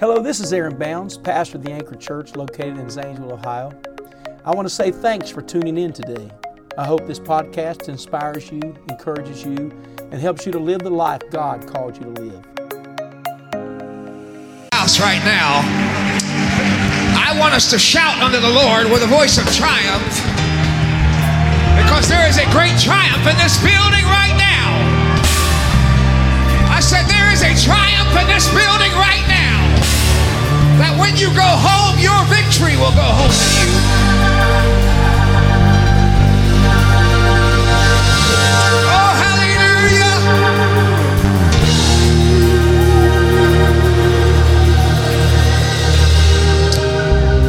Hello, this is Aaron Bounds, pastor of the Anchor Church located in Zanesville, Ohio. I want to say thanks for tuning in today. I hope this podcast inspires you, encourages you, and helps you to live the life God called you to live. House right now. I want us to shout unto the Lord with a voice of triumph because there is a great triumph in this building right now. I said there is a triumph in this building right now. That when you go home, your victory will go home with you. Oh, hallelujah.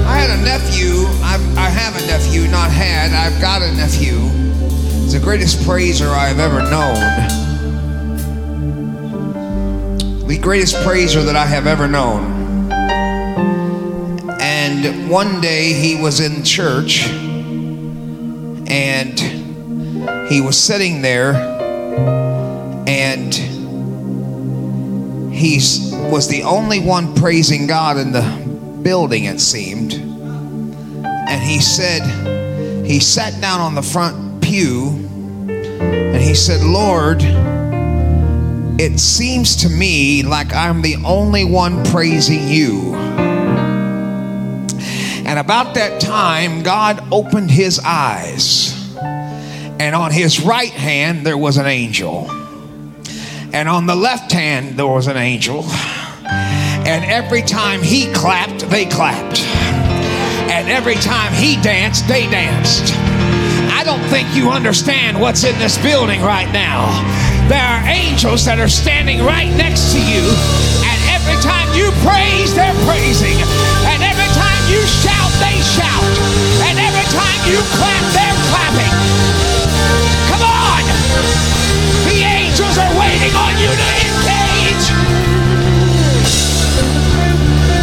I had a nephew. I've, I have a nephew, not had. I've got a nephew. He's the greatest praiser I've ever known. The greatest praiser that I have ever known. And one day he was in church and he was sitting there and he was the only one praising God in the building, it seemed. And he said, he sat down on the front pew and he said, Lord, it seems to me like I'm the only one praising you. And about that time, God opened his eyes, and on his right hand there was an angel, and on the left hand there was an angel. And every time he clapped, they clapped. And every time he danced, they danced. I don't think you understand what's in this building right now. There are angels that are standing right next to you, and every time you praise, they're praising. And every time you shout, they shout. And every time you clap, they're clapping. Come on! The angels are waiting on you to engage.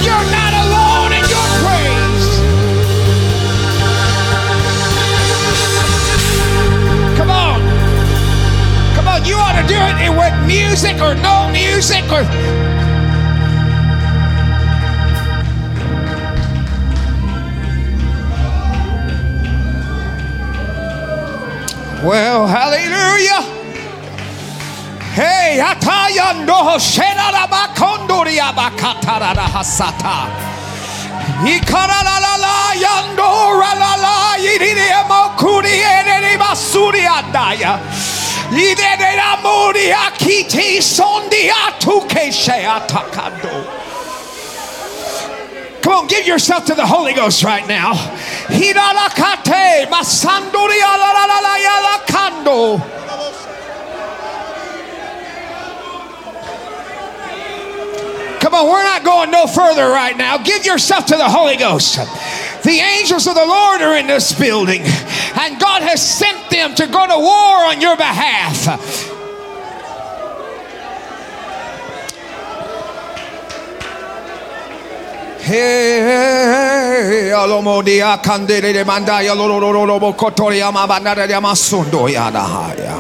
You're not alone in your praise. Come on. Come on, you ought to do it with music or no music or. Well, hallelujah. Hey, atayando sherara bakondoria bakatara hasata. Ikaralala yando ralala yirire mokuri eneri basuri andaya. Idere amuri akiti sondi atuke atakando. Come on, give yourself to the Holy Ghost right now. Come on, we're not going no further right now. Give yourself to the Holy Ghost. The angels of the Lord are in this building, and God has sent them to go to war on your behalf. Hey, alomodia candele de mandaya lorororobo kotoria mabanada de masundo ya nahaya.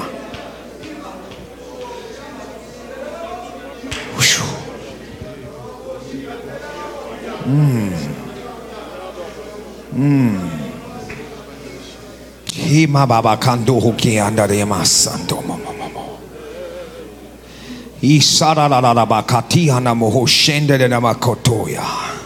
Hmm. Hmm. Hima baba kando huki andare masando momo momo. Isara la la la bakati hana moho shende de makotoya.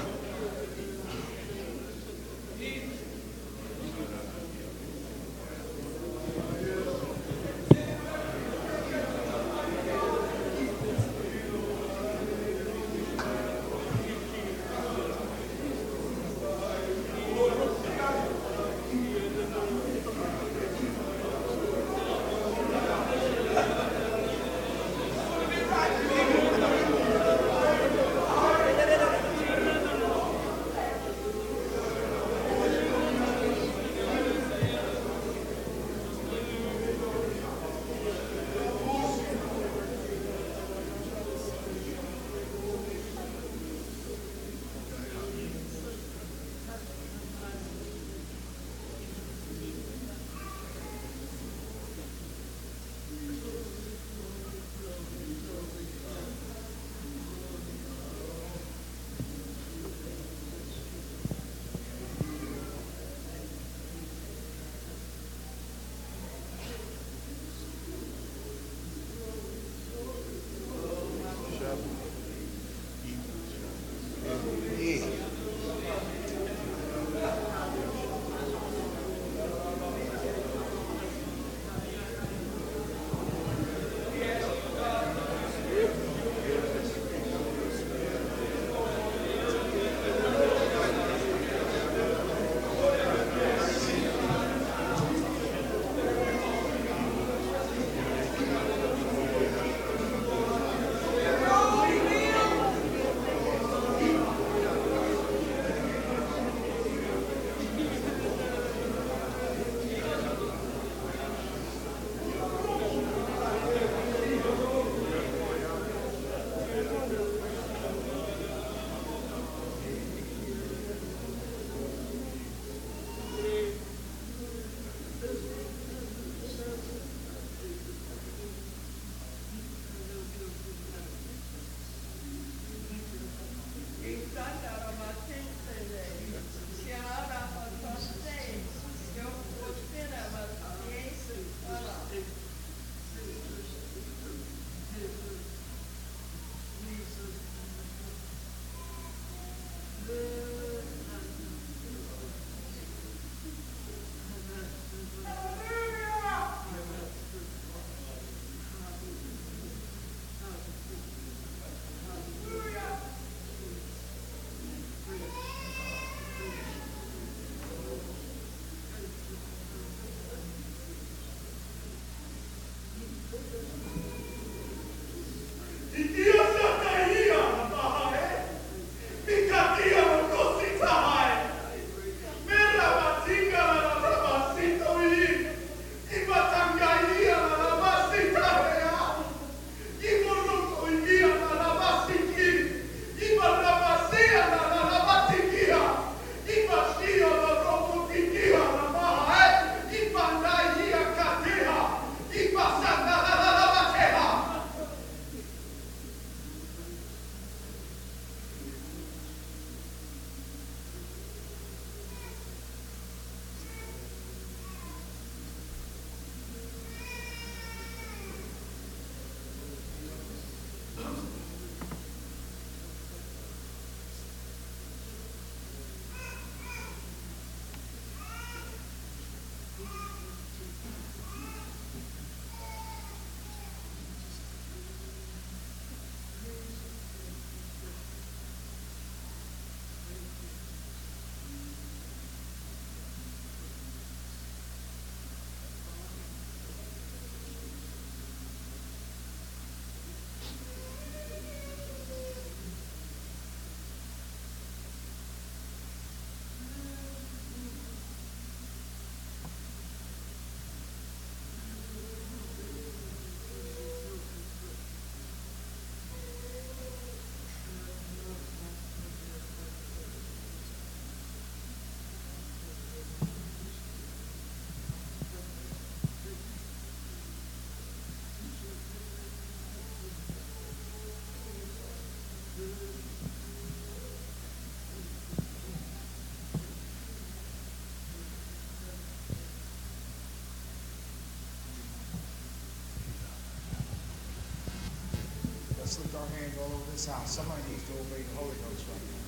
Our hands all over this house. Somebody needs to obey the Holy Ghost right now.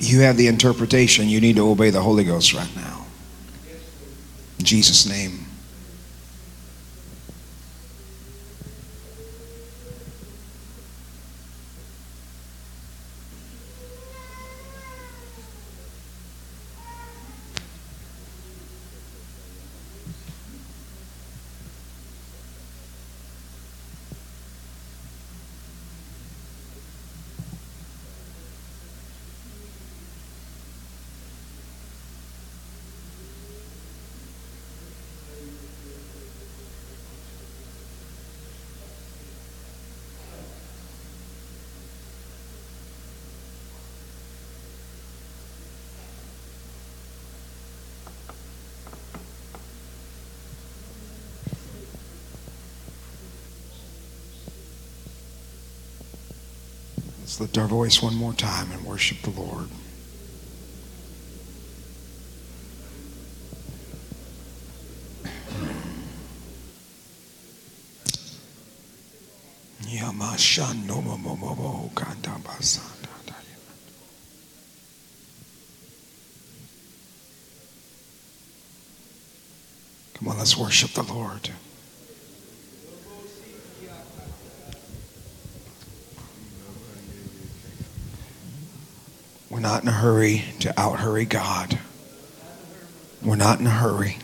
You have the interpretation, you need to obey the Holy Ghost right now. In Jesus' name. Let's lift our voice one more time and worship the Lord. Come on, let's worship the Lord. We're not in a hurry to out hurry God. We're not in a hurry.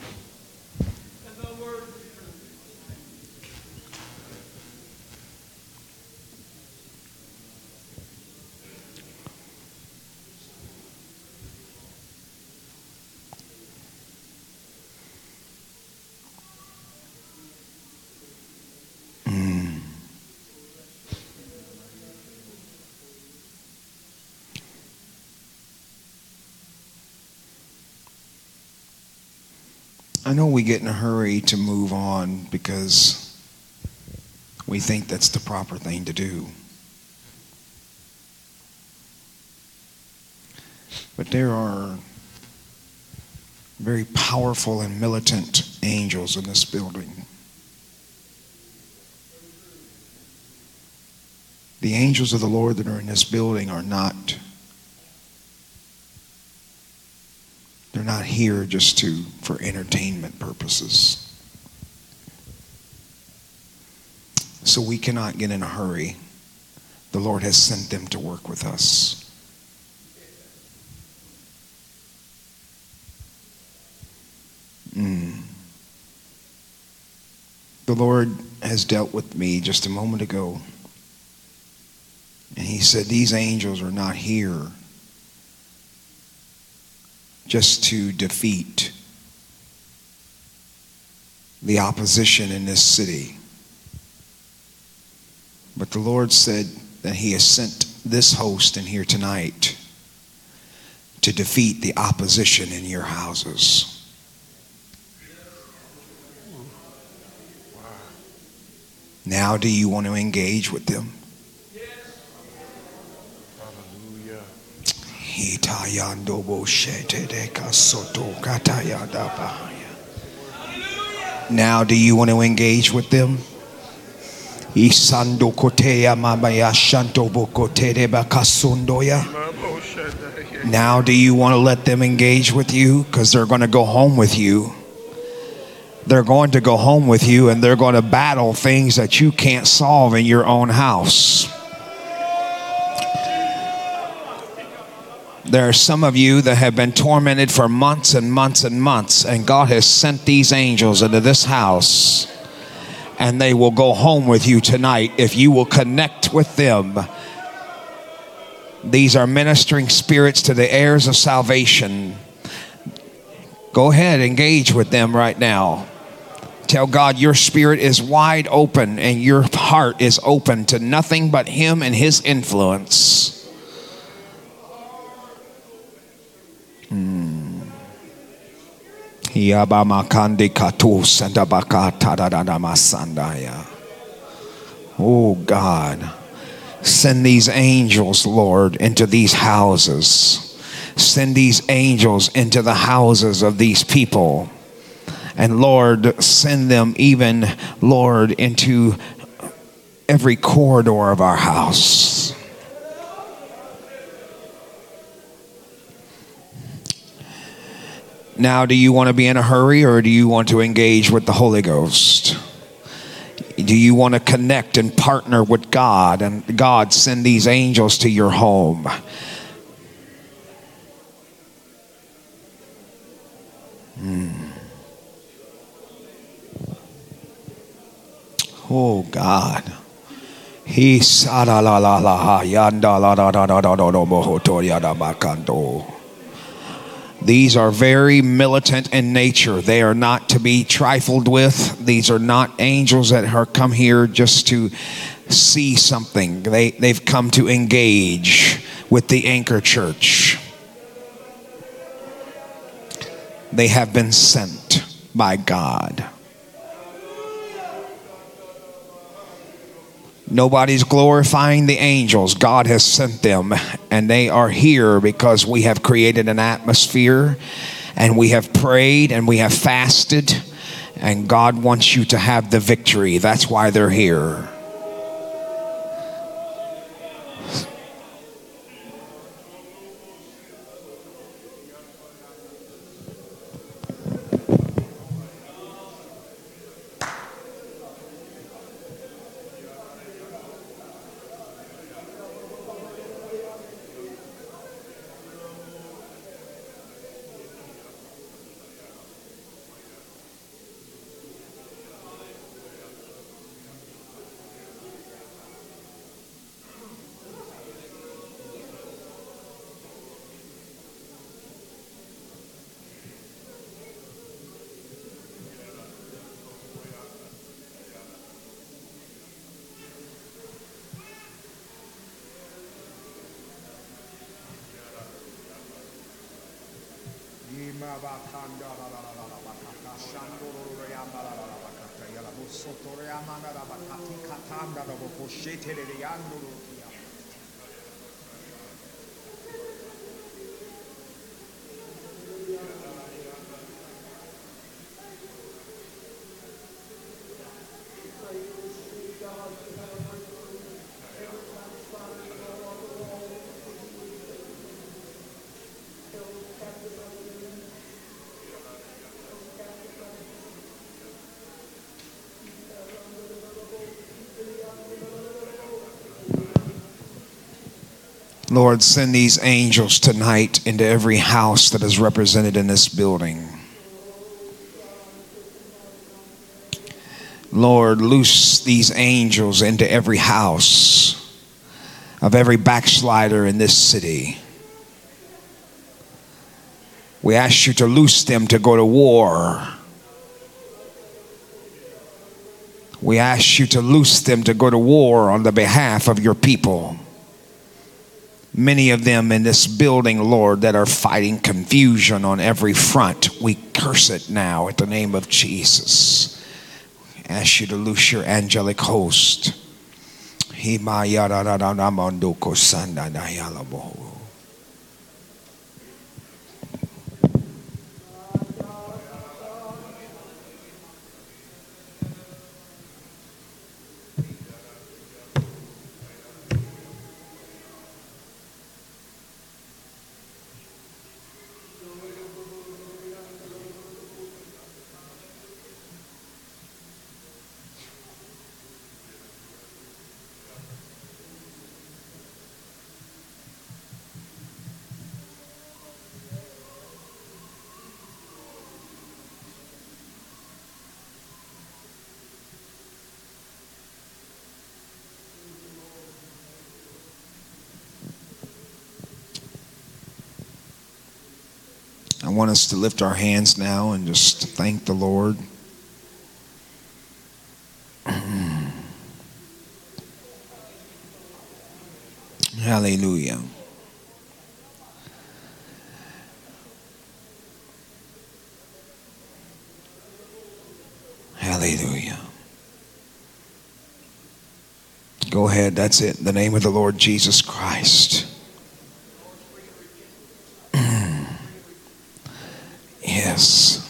I know we get in a hurry to move on because we think that's the proper thing to do. But there are very powerful and militant angels in this building. The angels of the Lord that are in this building are not They're not here just to for entertainment purposes. So we cannot get in a hurry. The Lord has sent them to work with us. Mm. The Lord has dealt with me just a moment ago. And He said, These angels are not here just to defeat the opposition in this city. But the Lord said that He has sent this host in here tonight to defeat the opposition in your houses. Now, do you want to engage with them? Now, do you want to engage with them? Now, do you want to let them engage with you? Because they're going to go home with you. They're going to go home with you and they're going to battle things that you can't solve in your own house. There are some of you that have been tormented for months and months and months, and God has sent these angels into this house, and they will go home with you tonight if you will connect with them. These are ministering spirits to the heirs of salvation. Go ahead, engage with them right now. Tell God your spirit is wide open and your heart is open to nothing but Him and His influence. Hmm. Oh God, send these angels, Lord, into these houses. Send these angels into the houses of these people And Lord, send them even, Lord, into every corridor of our house. Now, do you want to be in a hurry or do you want to engage with the Holy Ghost? Do you want to connect and partner with God and God send these angels to your home? Hmm. Oh God. He la la la la yanda la da da da da da da bohotoria da bakando. These are very militant in nature. They are not to be trifled with. These are not angels that are come here just to see something. They, they've come to engage with the anchor church. They have been sent by God. Nobody's glorifying the angels. God has sent them, and they are here because we have created an atmosphere, and we have prayed, and we have fasted, and God wants you to have the victory. That's why they're here. Jittereri Yanbulu Lord, send these angels tonight into every house that is represented in this building. Lord, loose these angels into every house of every backslider in this city. We ask you to loose them to go to war. We ask you to loose them to go to war on the behalf of your people many of them in this building, Lord, that are fighting confusion on every front. We curse it now at the name of Jesus. Ask you to loose your angelic host. Want us to lift our hands now and just thank the Lord. Hallelujah. Hallelujah. Go ahead. That's it. In the name of the Lord Jesus Christ. Yes.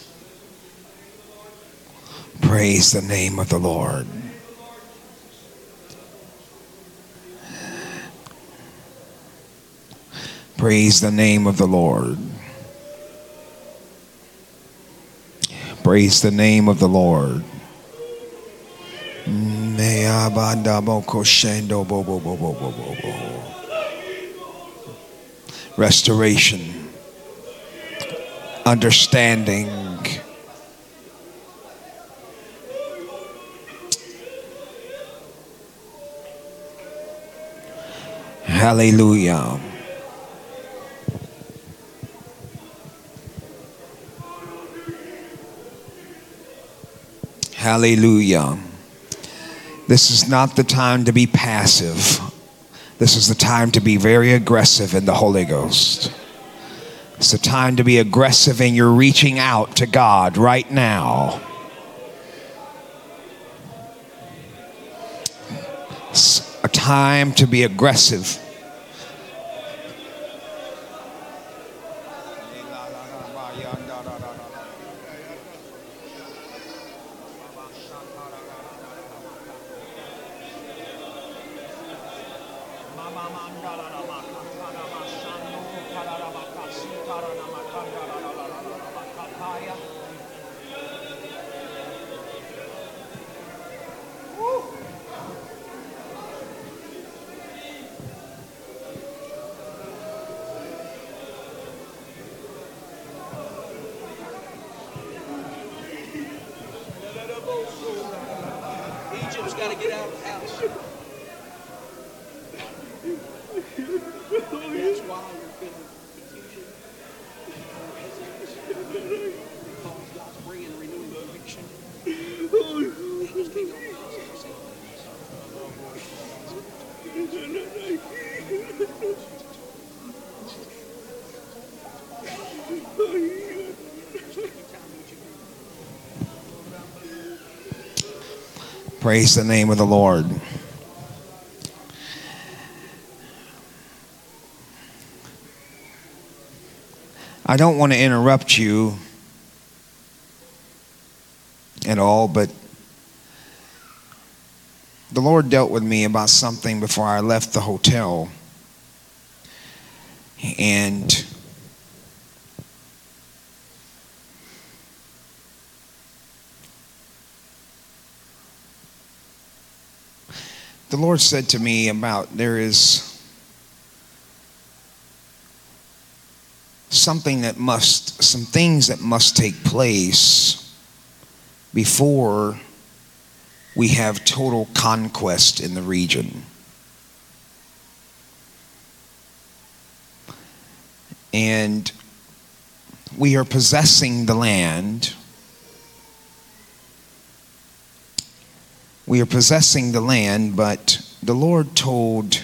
Praise the name of the Lord. Praise the name of the Lord. Praise the name of the Lord. Restoration, understanding. Hallelujah. Hallelujah. This is not the time to be passive. This is the time to be very aggressive in the Holy Ghost. It's the time to be aggressive in your reaching out to God right now. It's a time to be aggressive. Praise the name of the Lord. I don't want to interrupt you at all, but the Lord dealt with me about something before I left the hotel. And the Lord said to me about there is something that must, some things that must take place before we have total conquest in the region. And we are possessing the land. We are possessing the land, but the Lord told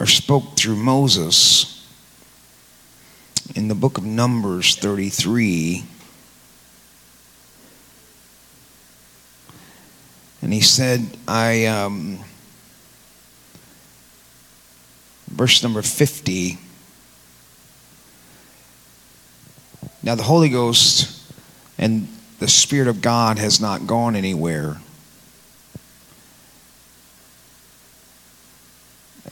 or spoke through Moses in the book of Numbers 33. And he said, I, um, verse number 50. Now, the Holy Ghost and the Spirit of God has not gone anywhere.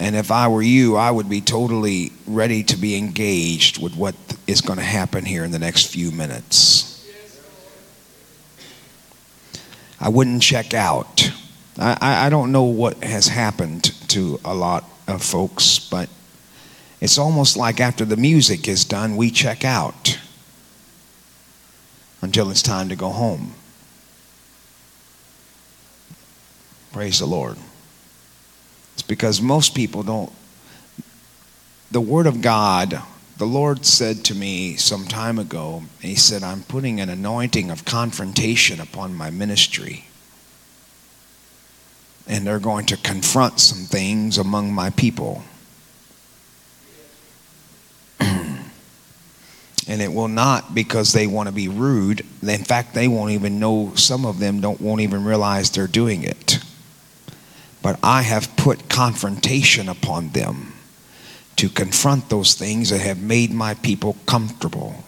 And if I were you, I would be totally ready to be engaged with what is going to happen here in the next few minutes. I wouldn't check out. I, I, don't know what has happened to a lot of folks, but it's almost like after the music is done, we check out until it's time to go home. Praise the Lord. It's because most people don't. The Word of God, the Lord said to me some time ago, He said, I'm putting an anointing of confrontation upon my ministry. And they're going to confront some things among my people. and it will not because they want to be rude. In fact, they won't even know, some of them don't won't even realize they're doing it. But I have put confrontation upon them to confront those things that have made my people comfortable.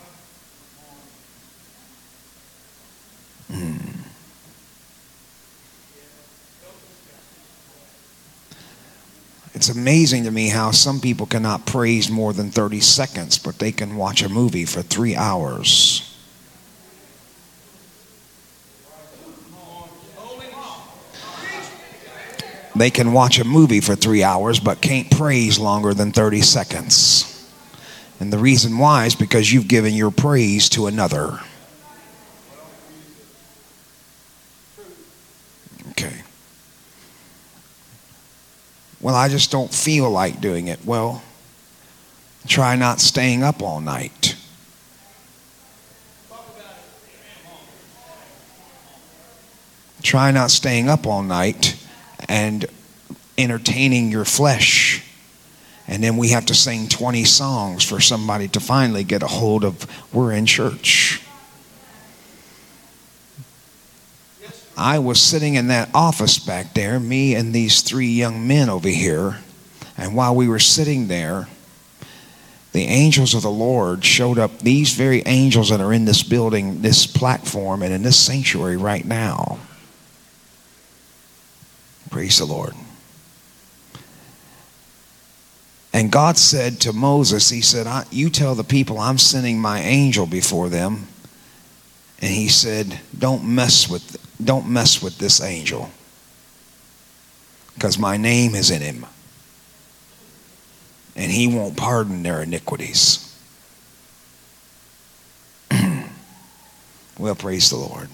Hmm. It's amazing to me how some people cannot praise more than 30 seconds, but they can watch a movie for three hours. They can watch a movie for three hours, but can't praise longer than 30 seconds. And the reason why is because you've given your praise to another. Okay. Well, I just don't feel like doing it. Well, try not staying up all night. Try not staying up all night and entertaining your flesh. And then we have to sing 20 songs for somebody to finally get a hold of we're in church. I was sitting in that office back there, me and these three young men over here. And while we were sitting there, the angels of the Lord showed up. These very angels that are in this building, this platform, and in this sanctuary right now. Praise the Lord. And God said to Moses, He said, You tell the people I'm sending my angel before them. And he said, Don't mess with don't mess with this angel. Because my name is in him. And he won't pardon their iniquities. well, praise the Lord.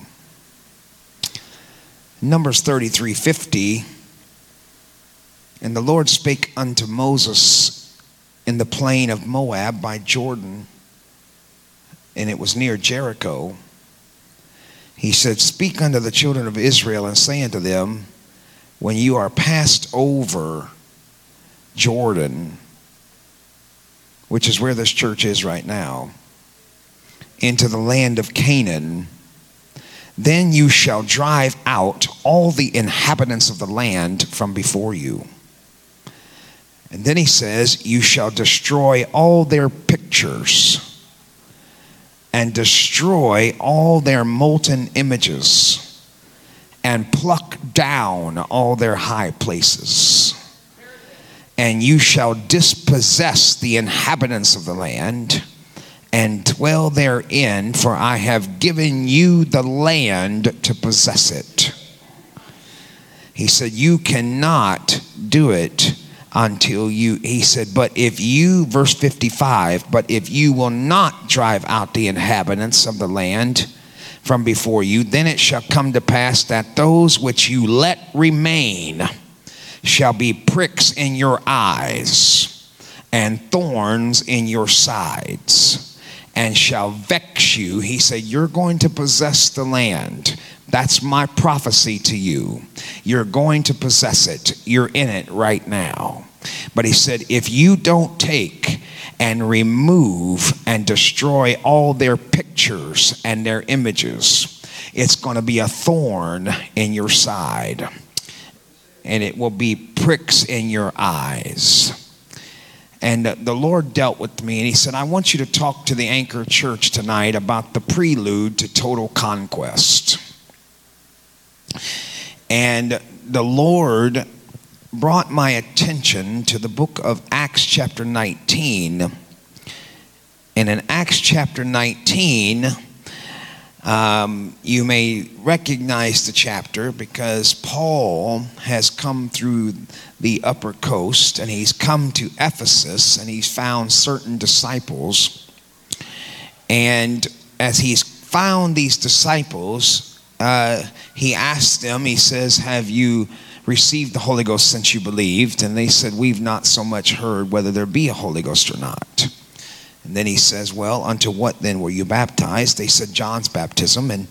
Numbers 33 50. And the Lord spake unto Moses in the plain of Moab by Jordan, and it was near Jericho. He said, Speak unto the children of Israel and say unto them, When you are passed over Jordan, which is where this church is right now, into the land of Canaan, then you shall drive out all the inhabitants of the land from before you. And then he says, You shall destroy all their pictures and destroy all their molten images and pluck down all their high places. And you shall dispossess the inhabitants of the land and dwell therein, for I have given you the land to possess it. He said, You cannot do it until you, he said, but if you, verse 55, but if you will not drive out the inhabitants of the land from before you, then it shall come to pass that those which you let remain shall be pricks in your eyes and thorns in your sides and shall vex you. He said, You're going to possess the land. That's my prophecy to you. You're going to possess it. You're in it right now. But he said, If you don't take and remove and destroy all their pictures and their images, it's going to be a thorn in your side and it will be pricks in your eyes. And the Lord dealt with me and He said, I want you to talk to the Anchor Church tonight about the prelude to total conquest. And the Lord brought my attention to the book of Acts, chapter 19. And in Acts chapter 19, um, you may recognize the chapter because Paul has come through the upper coast and he's come to Ephesus and he's found certain disciples. And as he's found these disciples, uh, he asked them, he says, Have you received the Holy Ghost since you believed? And they said, We've not so much heard whether there be a Holy Ghost or not. And then he says, Well, unto what then were you baptized? They said, John's baptism. And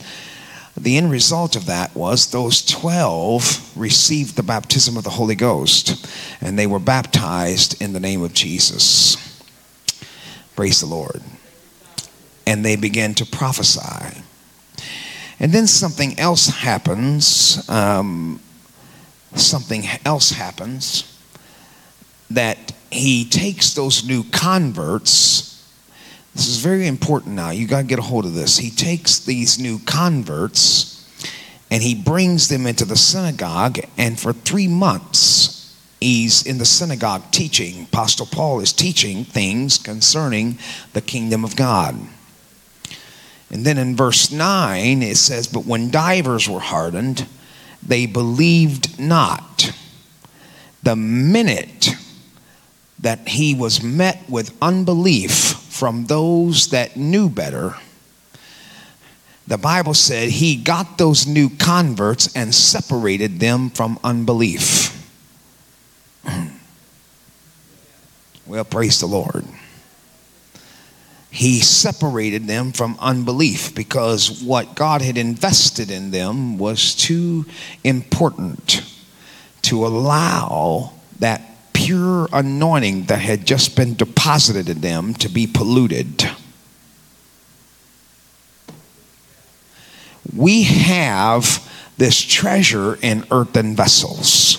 the end result of that was those 12 received the baptism of the Holy Ghost and they were baptized in the name of Jesus. Praise the Lord. And they began to prophesy. And then something else happens. Um, something else happens that he takes those new converts this is very important now. You got to get a hold of this. He takes these new converts and he brings them into the synagogue, and for three months, he's in the synagogue teaching. Apostle Paul is teaching things concerning the kingdom of God. And then in verse 9, it says, But when divers were hardened, they believed not. The minute that he was met with unbelief from those that knew better, the Bible said he got those new converts and separated them from unbelief. well, praise the Lord. He separated them from unbelief because what God had invested in them was too important to allow that pure anointing that had just been deposited in them to be polluted. We have this treasure in earthen vessels.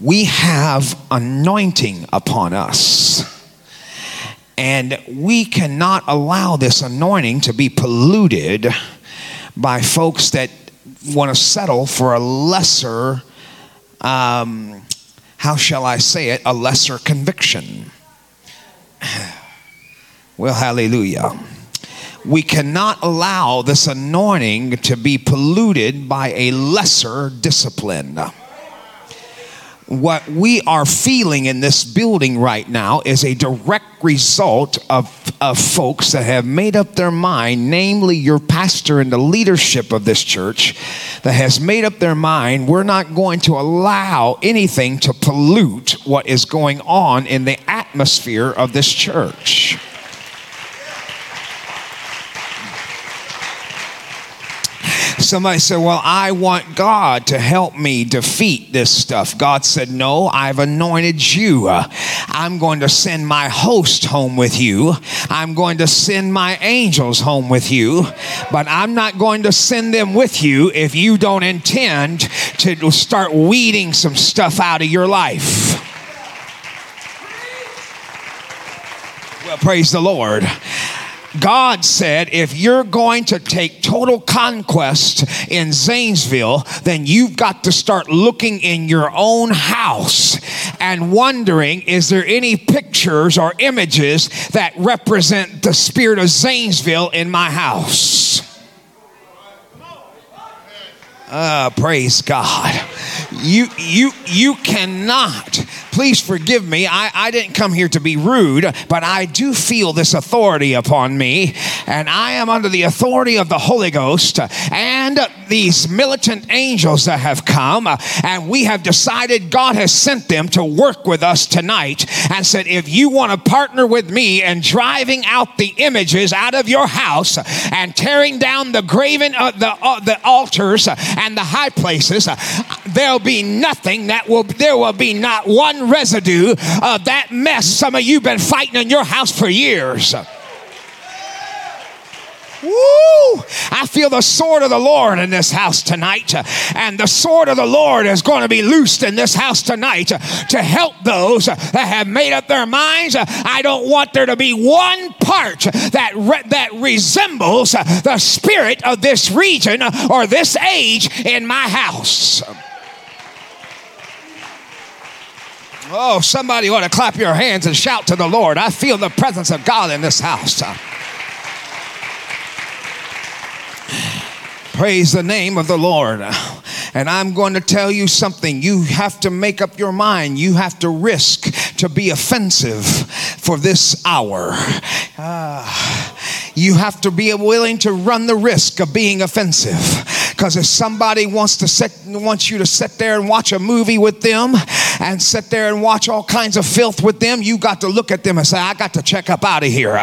We have anointing upon us. And we cannot allow this anointing to be polluted by folks that want to settle for a lesser um, how shall I say it, a lesser conviction. Well, hallelujah. We cannot allow this anointing to be polluted by a lesser discipline what we are feeling in this building right now is a direct result of, of folks that have made up their mind, namely your pastor and the leadership of this church, that has made up their mind we're not going to allow anything to pollute what is going on in the atmosphere of this church. Somebody said, Well, I want God to help me defeat this stuff. God said, No, I've anointed you. I'm going to send my host home with you. I'm going to send my angels home with you. But I'm not going to send them with you if you don't intend to start weeding some stuff out of your life. Well, praise the Lord. God said, if you're going to take total conquest in Zanesville, then you've got to start looking in your own house and wondering, is there any pictures or images that represent the spirit of Zanesville in my house? Uh, praise God. You, you, you cannot please forgive me. I, I didn't come here to be rude, but I do feel this authority upon me, and I am under the authority of the Holy Ghost and these militant angels that have come, and we have decided God has sent them to work with us tonight and said, if you want to partner with me in driving out the images out of your house and tearing down the graven, uh, the, uh, the altars and the high places, there'll be nothing that will, there will be not one residue of that mess some of you've been fighting in your house for years. Woo! I feel the sword of the Lord in this house tonight. And the sword of the Lord is going to be loosed in this house tonight to help those that have made up their minds. I don't want there to be one part that, re- that resembles the spirit of this region or this age in my house. Oh, somebody ought to clap your hands and shout to the Lord. I feel the presence of God in this house. Praise the name of the Lord. And I'm going to tell you something. You have to make up your mind. You have to risk to be offensive for this hour. Uh, you have to be willing to run the risk of being offensive. Because if somebody wants to sit, wants you to sit there and watch a movie with them and sit there and watch all kinds of filth with them, you got to look at them and say, I got to check up out of here.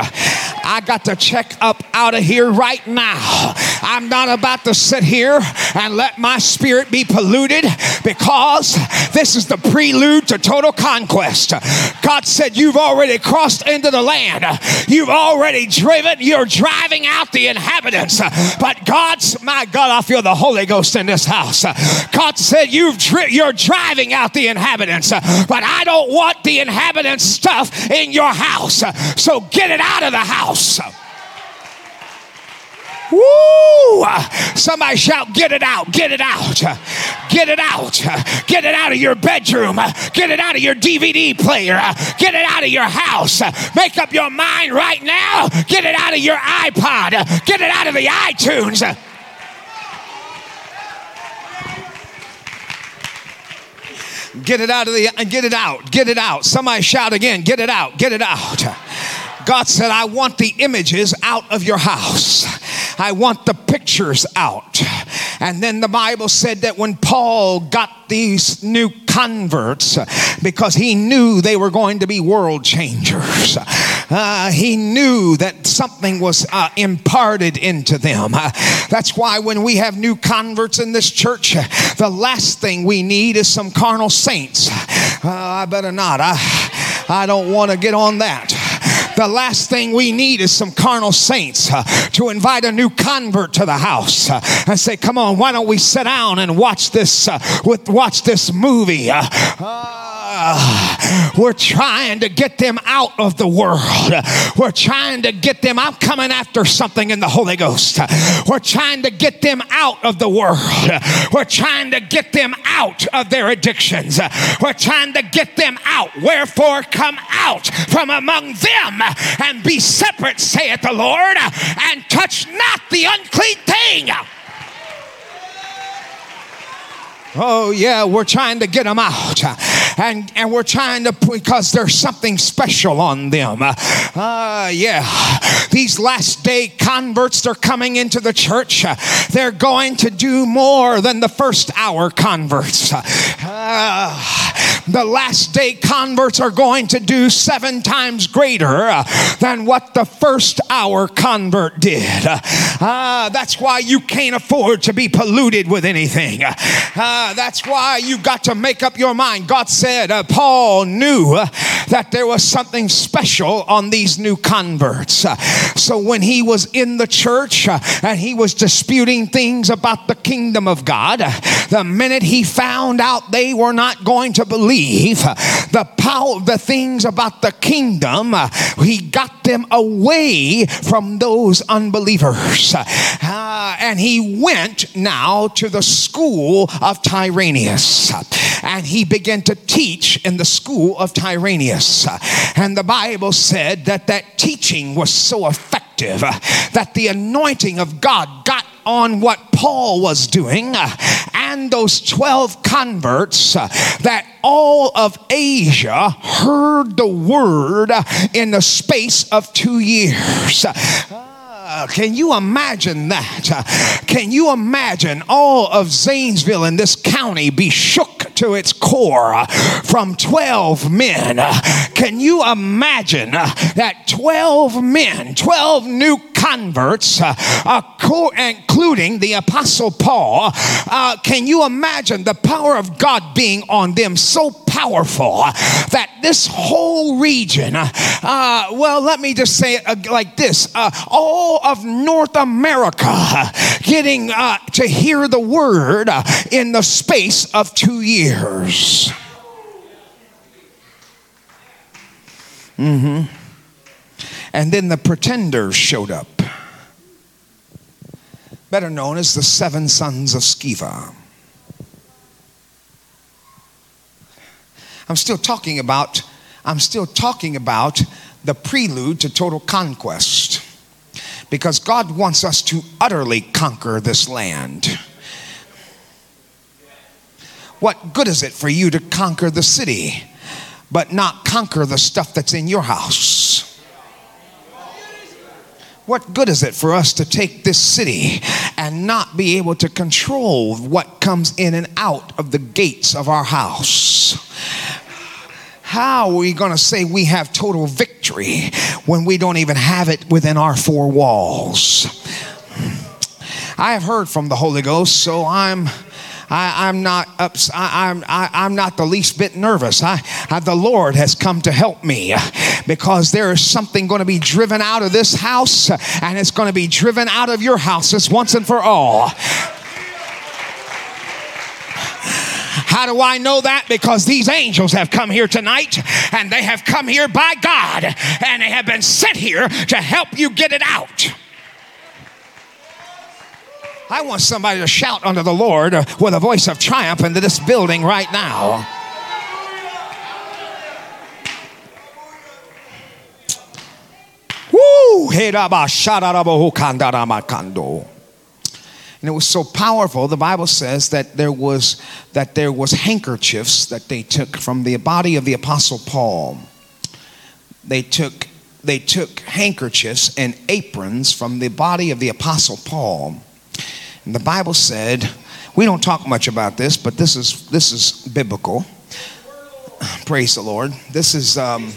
I got to check up out of here right now. I'm not about to sit here and let my spirit be polluted because this is the prelude to total conquest. God said, You've already crossed into the land, you've already driven, you're driving out the inhabitants. But God's, my God, I feel the Holy Ghost in this house. God said, You've dri- You're driving out the inhabitants, but I don't want the inhabitants' stuff in your house. So get it out of the house. Woo! Somebody shout, Get it out, get it out, get it out, get it out of your bedroom, get it out of your DVD player, get it out of your house. Make up your mind right now, get it out of your iPod, get it out of the iTunes. Get it out of the get it out. Get it out. Somebody shout again. Get it out. Get it out. God said, I want the images out of your house. I want the pictures out. And then the Bible said that when Paul got these new converts, because he knew they were going to be world changers, uh, he knew that something was uh, imparted into them. Uh, that's why when we have new converts in this church, the last thing we need is some carnal saints. Uh, I better not. I, I don't want to get on that. The last thing we need is some carnal saints uh, to invite a new convert to the house uh, and say, "Come on, why don't we sit down and watch this uh, with watch this movie?" We're trying to get them out of the world. We're trying to get them. I'm coming after something in the Holy Ghost. We're trying to get them out of the world. We're trying to get them out of their addictions. We're trying to get them out. Wherefore, come out from among them and be separate, saith the Lord, and touch not the unclean thing. Oh, yeah, we're trying to get them out. And, and we're trying to, because there's something special on them. Uh, yeah, these last day converts, they're coming into the church. They're going to do more than the first hour converts. Uh, the last day converts are going to do seven times greater than what the first hour convert did. Uh, that's why you can't afford to be polluted with anything. Uh, that's why you got to make up your mind. God said, uh, Paul knew uh, that there was something special on these new converts. Uh, so when he was in the church uh, and he was disputing things about the kingdom of God, uh, the minute he found out they were not going to believe uh, the power, the things about the kingdom, he got them away from those unbelievers. and he went now to the school of Tyrannus. And he began to teach in the school of Tyrannus. And the Bible said that that teaching was so effective that the anointing of God got on what Paul was doing and those 12 converts that all of Asia heard the word in the space of two years. Uh, can you imagine that? Uh, can you imagine all of Zanesville in this county be shook to its core uh, from 12 men? Uh, can you imagine uh, that 12 men, 12 new converts, uh, including the Apostle Paul, uh, can you imagine the power of God being on them so powerful that this whole region, uh, well, let me just say it uh, like this uh, all of North America getting uh, to hear the word in the space of two years. Mm hmm. And then the pretenders showed up better known as the seven sons of Sceva. I'm still talking about I'm still talking about the prelude to total conquest. Because God wants us to utterly conquer this land. What good is it for you to conquer the city, but not conquer the stuff that's in your house? What good is it for us to take this city and not be able to control what comes in and out of the gates of our house? How are we going to say we have total victory when we don't even have it within our four walls? I have heard from the Holy Ghost, so I'm I, am not ups, I, I'm, I, I'm not the least bit nervous. I, I, the Lord has come to help me uh, because there is something going to be driven out of this house uh, and it's going to be driven out of your houses once and for all. How do I know that? Because these angels have come here tonight and they have come here by God and they have been sent here to help you get it out. I want somebody to shout unto the Lord with a voice of triumph into this building right now. Woo! And it was so powerful. The Bible says that there was that there was handkerchiefs that they took from the body of the apostle Paul. They took they took handkerchiefs and aprons from the body of the apostle Paul. And the Bible said, we don't talk much about this, but this is this is biblical. Praise the Lord. This is um,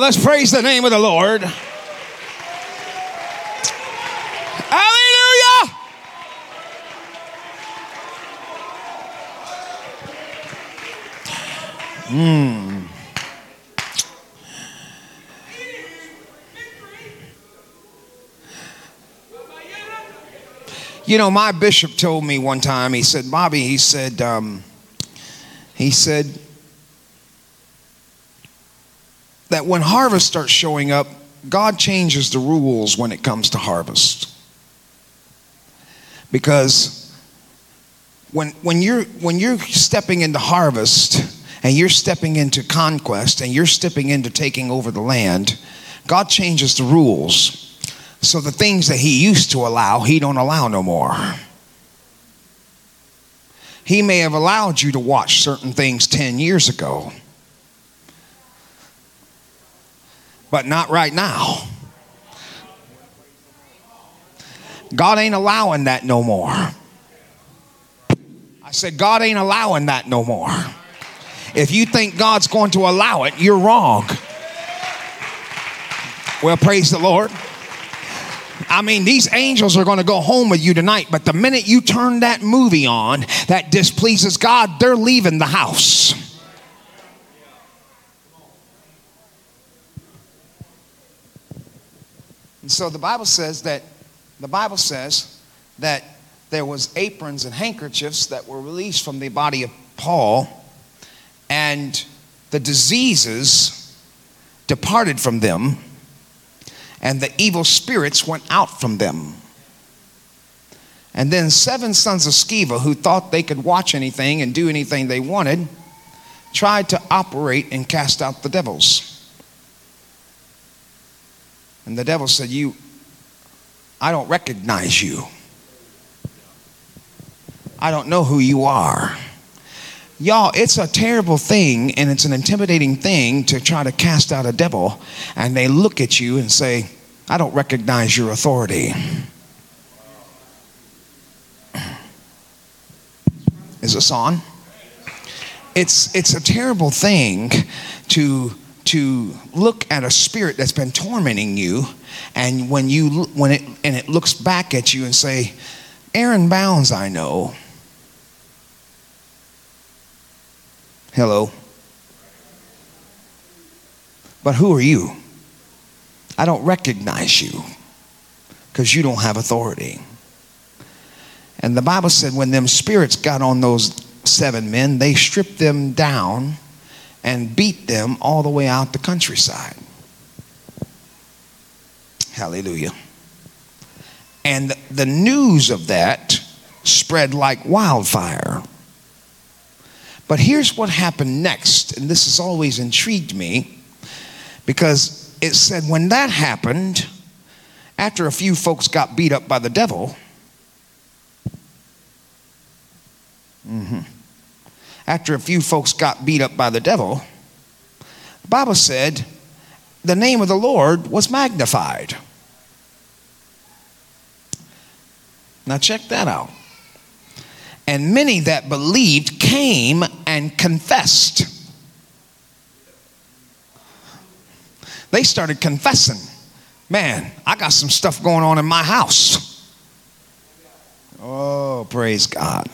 let's praise the name of the Lord. Hallelujah! Hmm. You know, my bishop told me one time, he said, Bobby, he said, um, he said, that when harvest starts showing up, God changes the rules when it comes to harvest. Because when, when, you're, when you're stepping into harvest and you're stepping into conquest and you're stepping into taking over the land, God changes the rules. So the things that he used to allow, he don't allow no more. He may have allowed you to watch certain things 10 years ago but not right now. God ain't allowing that no more. I said, God ain't allowing that no more. If you think God's going to allow it, you're wrong. Well, praise the Lord. I mean, these angels are going to go home with you tonight, but the minute you turn that movie on that displeases God, they're leaving the house. So the Bible says that the Bible says that there was aprons and handkerchiefs that were released from the body of Paul and the diseases departed from them and the evil spirits went out from them. And then seven sons of Sceva who thought they could watch anything and do anything they wanted tried to operate and cast out the devils. And the devil said, You, I don't recognize you. I don't know who you are. Y'all, it's a terrible thing and it's an intimidating thing to try to cast out a devil and they look at you and say, I don't recognize your authority. Is this on? It's, it's a terrible thing to to look at a spirit that's been tormenting you and when you when it and it looks back at you and say aaron bounds i know. Hello? But who are you? I don't recognize you because you don't have authority. And the bible said when them spirits got on those seven men they stripped them down and beat them all the way out the countryside. Hallelujah. And the news of that spread like wildfire. But here's what happened next, and this has always intrigued me because it said when that happened, after a few folks got beat up by the devil, mm-hmm, after a few folks got beat up by the devil, the Bible said the name of the Lord was magnified. Now, check that out. And many that believed came and confessed. They started confessing, man, I got some stuff going on in my house. Oh, praise God.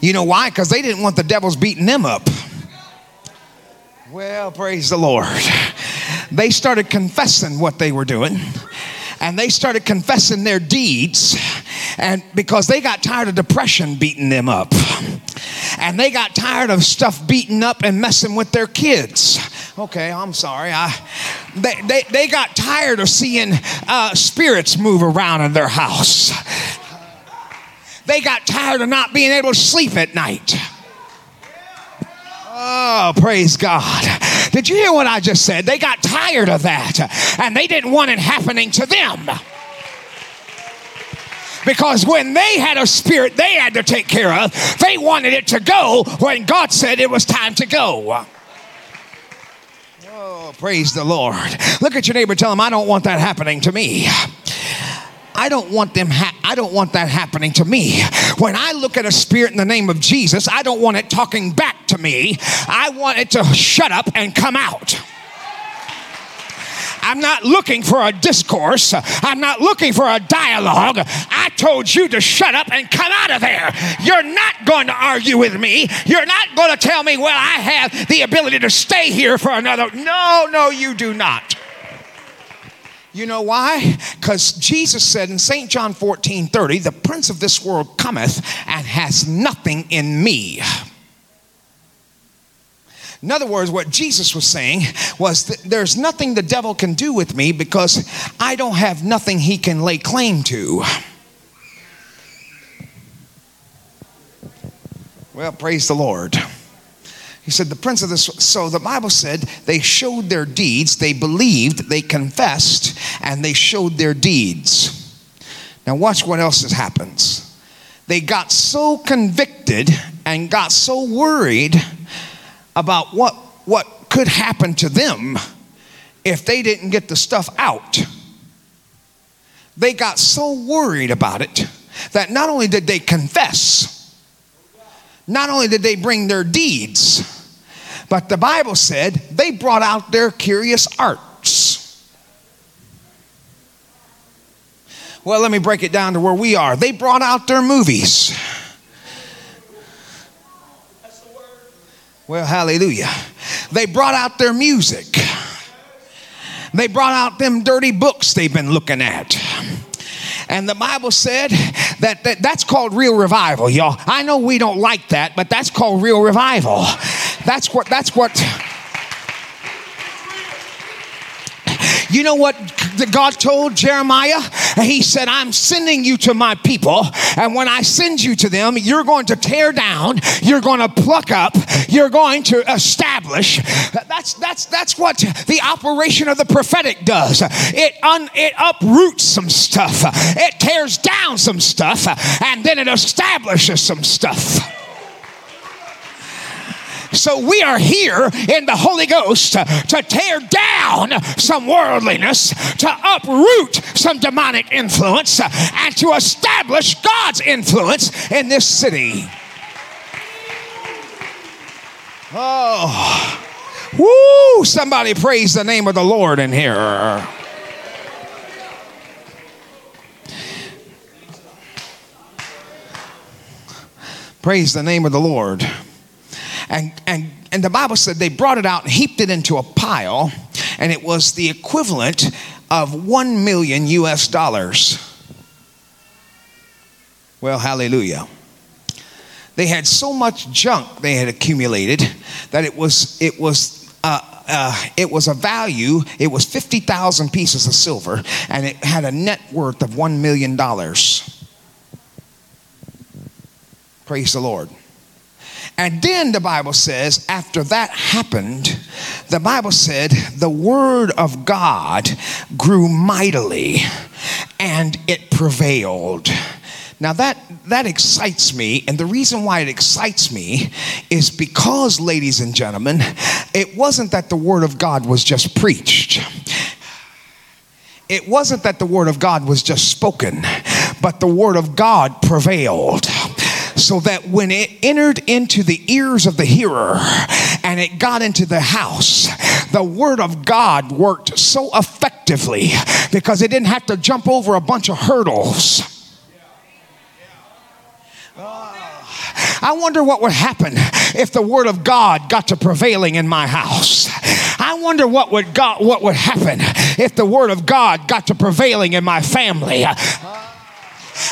You know why? Because they didn't want the devils beating them up. Well, praise the Lord. They started confessing what they were doing and they started confessing their deeds and because they got tired of depression beating them up and they got tired of stuff beating up and messing with their kids okay i'm sorry i they, they, they got tired of seeing uh, spirits move around in their house they got tired of not being able to sleep at night Oh, praise God. Did you hear what I just said? They got tired of that and they didn't want it happening to them. Because when they had a spirit they had to take care of, they wanted it to go when God said it was time to go. Oh, praise the Lord. Look at your neighbor, tell him, I don't want that happening to me. I don't want them ha- I don't want that happening to me. When I look at a spirit in the name of Jesus, I don't want it talking back to me. I want it to shut up and come out. I'm not looking for a discourse. I'm not looking for a dialogue. I told you to shut up and come out of there. You're not going to argue with me. You're not going to tell me, well, I have the ability to stay here for another. No, no, you do not. You know why? Because Jesus said in St. John 14 30, the prince of this world cometh and has nothing in me. In other words, what Jesus was saying was that there's nothing the devil can do with me because I don't have nothing he can lay claim to. Well, praise the Lord. He said, The prince of this. So the Bible said they showed their deeds, they believed, they confessed, and they showed their deeds. Now, watch what else happens. They got so convicted and got so worried about what, what could happen to them if they didn't get the stuff out. They got so worried about it that not only did they confess, not only did they bring their deeds, but the Bible said they brought out their curious arts. Well, let me break it down to where we are. They brought out their movies. Well, hallelujah. They brought out their music. They brought out them dirty books they've been looking at. And the Bible said that, that that's called real revival, y'all. I know we don't like that, but that's called real revival. That's what that's what You know what God told Jeremiah? He said, I'm sending you to my people, and when I send you to them, you're going to tear down, you're going to pluck up, you're going to establish. That's that's that's what the operation of the prophetic does. It un, it uproots some stuff, it tears down some stuff, and then it establishes some stuff. So we are here in the Holy Ghost to tear down some worldliness, to uproot some demonic influence, and to establish God's influence in this city. Oh, woo! Somebody praise the name of the Lord in here. Praise the name of the Lord. And, and, and the Bible said they brought it out and heaped it into a pile, and it was the equivalent of one million US dollars. Well, hallelujah. They had so much junk they had accumulated that it was, it was uh, uh, it was a value, it was 50,000 pieces of silver, and it had a net worth of $1 million. Praise the Lord. And then the Bible says, after that happened, the Bible said the word of God grew mightily and it prevailed. Now that that excites me, and the reason why it excites me is because, ladies and gentlemen, it wasn't that the word of God was just preached. It wasn't that the word of God was just spoken, but the word of God prevailed so that when it entered into the ears of the hearer and it got into the house, the word of God worked so effectively because it didn't have to jump over a bunch of hurdles. I wonder what would happen if the word of God got to prevailing in my house. I wonder what would God, what would happen if the word of God got to prevailing in my family.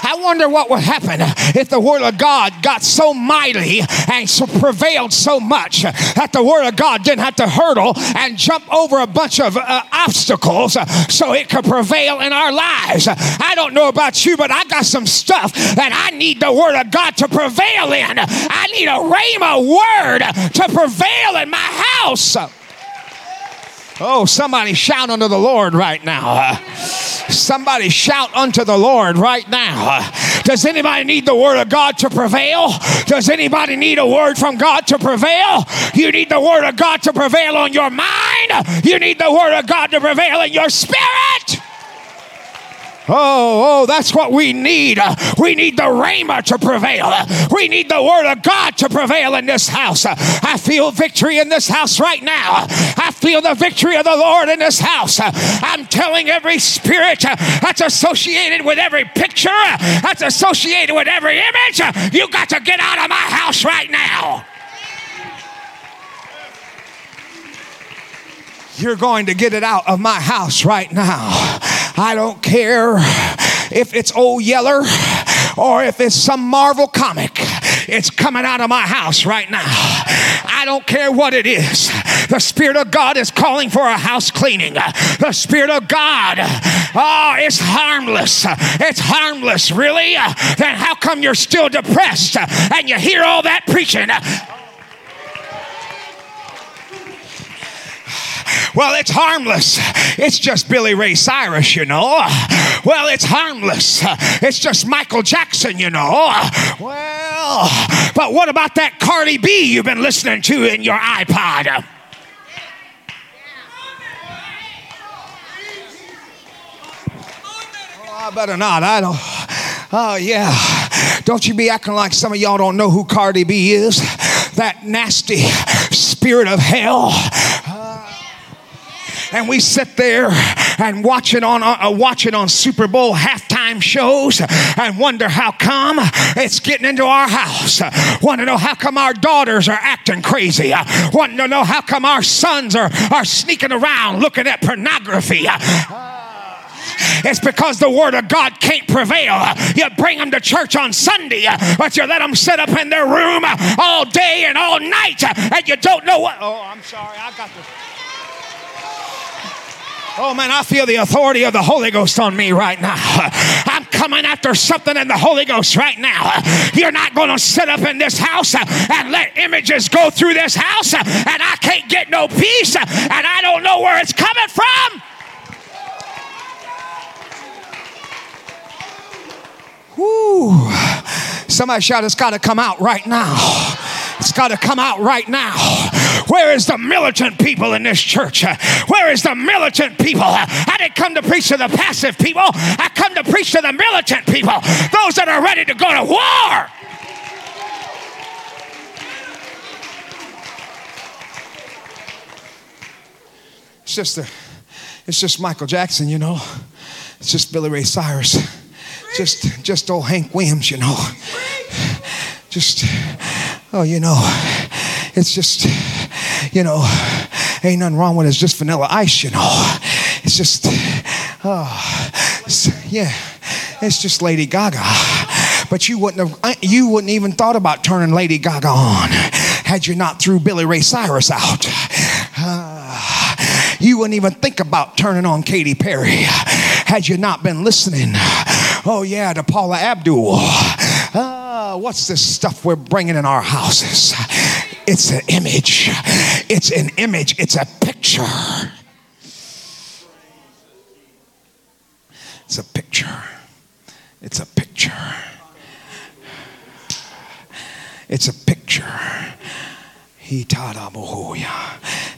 I wonder what would happen if the Word of God got so mighty and so prevailed so much that the Word of God didn't have to hurdle and jump over a bunch of uh, obstacles so it could prevail in our lives. I don't know about you, but I got some stuff that I need the Word of God to prevail in. I need a rhema word to prevail in my house. Oh, somebody shout unto the Lord right now. Somebody shout unto the Lord right now. Does anybody need the word of God to prevail? Does anybody need a word from God to prevail? You need the word of God to prevail on your mind. You need the word of God to prevail in your spirit. Oh, oh, that's what we need. We need the Rhema to prevail. We need the Word of God to prevail in this house. I feel victory in this house right now. I feel the victory of the Lord in this house. I'm telling every spirit that's associated with every picture, that's associated with every image, you got to get out of my house right now. You're going to get it out of my house right now. I don't care if it's old Yeller or if it's some Marvel comic. It's coming out of my house right now. I don't care what it is. The Spirit of God is calling for a house cleaning. The Spirit of God, oh, it's harmless. It's harmless, really. Then how come you're still depressed and you hear all that preaching? Well, it's harmless. It's just Billy Ray Cyrus, you know. Well, it's harmless. It's just Michael Jackson, you know. Well, but what about that Cardi B you've been listening to in your iPod? Oh, I better not. I don't. Oh, yeah. Don't you be acting like some of y'all don't know who Cardi B is. That nasty spirit of hell uh, and we sit there and watch it on uh, watch it on Super Bowl halftime shows and wonder how come it's getting into our house. Want to know how come our daughters are acting crazy. Want to know how come our sons are, are sneaking around looking at pornography. It's because the word of God can't prevail. You bring them to church on Sunday, but you let them sit up in their room all day and all night, and you don't know what. Oh, I'm sorry, I got this. Oh man, I feel the authority of the Holy Ghost on me right now. I'm coming after something in the Holy Ghost right now. You're not going to sit up in this house and let images go through this house, and I can't get no peace, and I don't know where it's coming from. Woo. Somebody shout, it's got to come out right now. It's got to come out right now. Where is the militant people in this church? Where is the militant people? I didn't come to preach to the passive people. I come to preach to the militant people, those that are ready to go to war. It's it's just Michael Jackson, you know. It's just Billy Ray Cyrus. Just just old Hank Williams, you know. Just oh, you know, it's just you know, ain't nothing wrong with it. It's just vanilla ice, you know. It's just, oh, it's, yeah, it's just Lady Gaga. But you wouldn't have, you wouldn't even thought about turning Lady Gaga on had you not threw Billy Ray Cyrus out. Uh, you wouldn't even think about turning on Katy Perry had you not been listening. Oh, yeah, to Paula Abdul. Uh, what's this stuff we're bringing in our houses? It's an image. It's an image. It's a picture. It's a picture. It's a picture. It's a picture.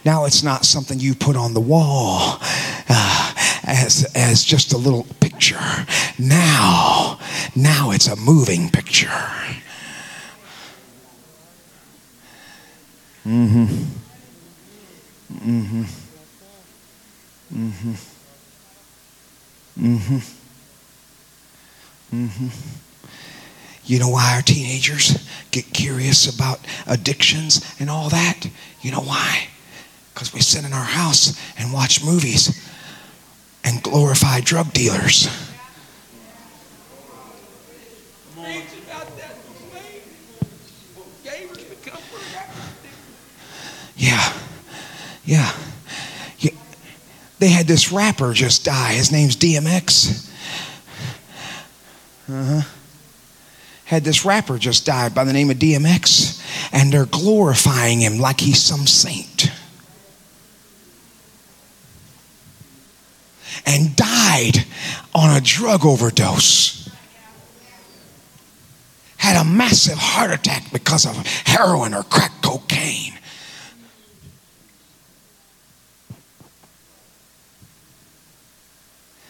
Now it's not something you put on the wall uh, as, as just a little picture. Now, now it's a moving picture. Mm-hmm. Mm-hmm. Mm-hmm. Mm-hmm. Mm-hmm. You know why our teenagers get curious about addictions and all that? You know why? Because we sit in our house and watch movies and glorify drug dealers. Yeah, yeah. yeah. They had this rapper just die. His name's DMX. Uh huh had this rapper just died by the name of DMX, and they're glorifying him like he's some saint. And died on a drug overdose. Had a massive heart attack because of heroin or crack cocaine.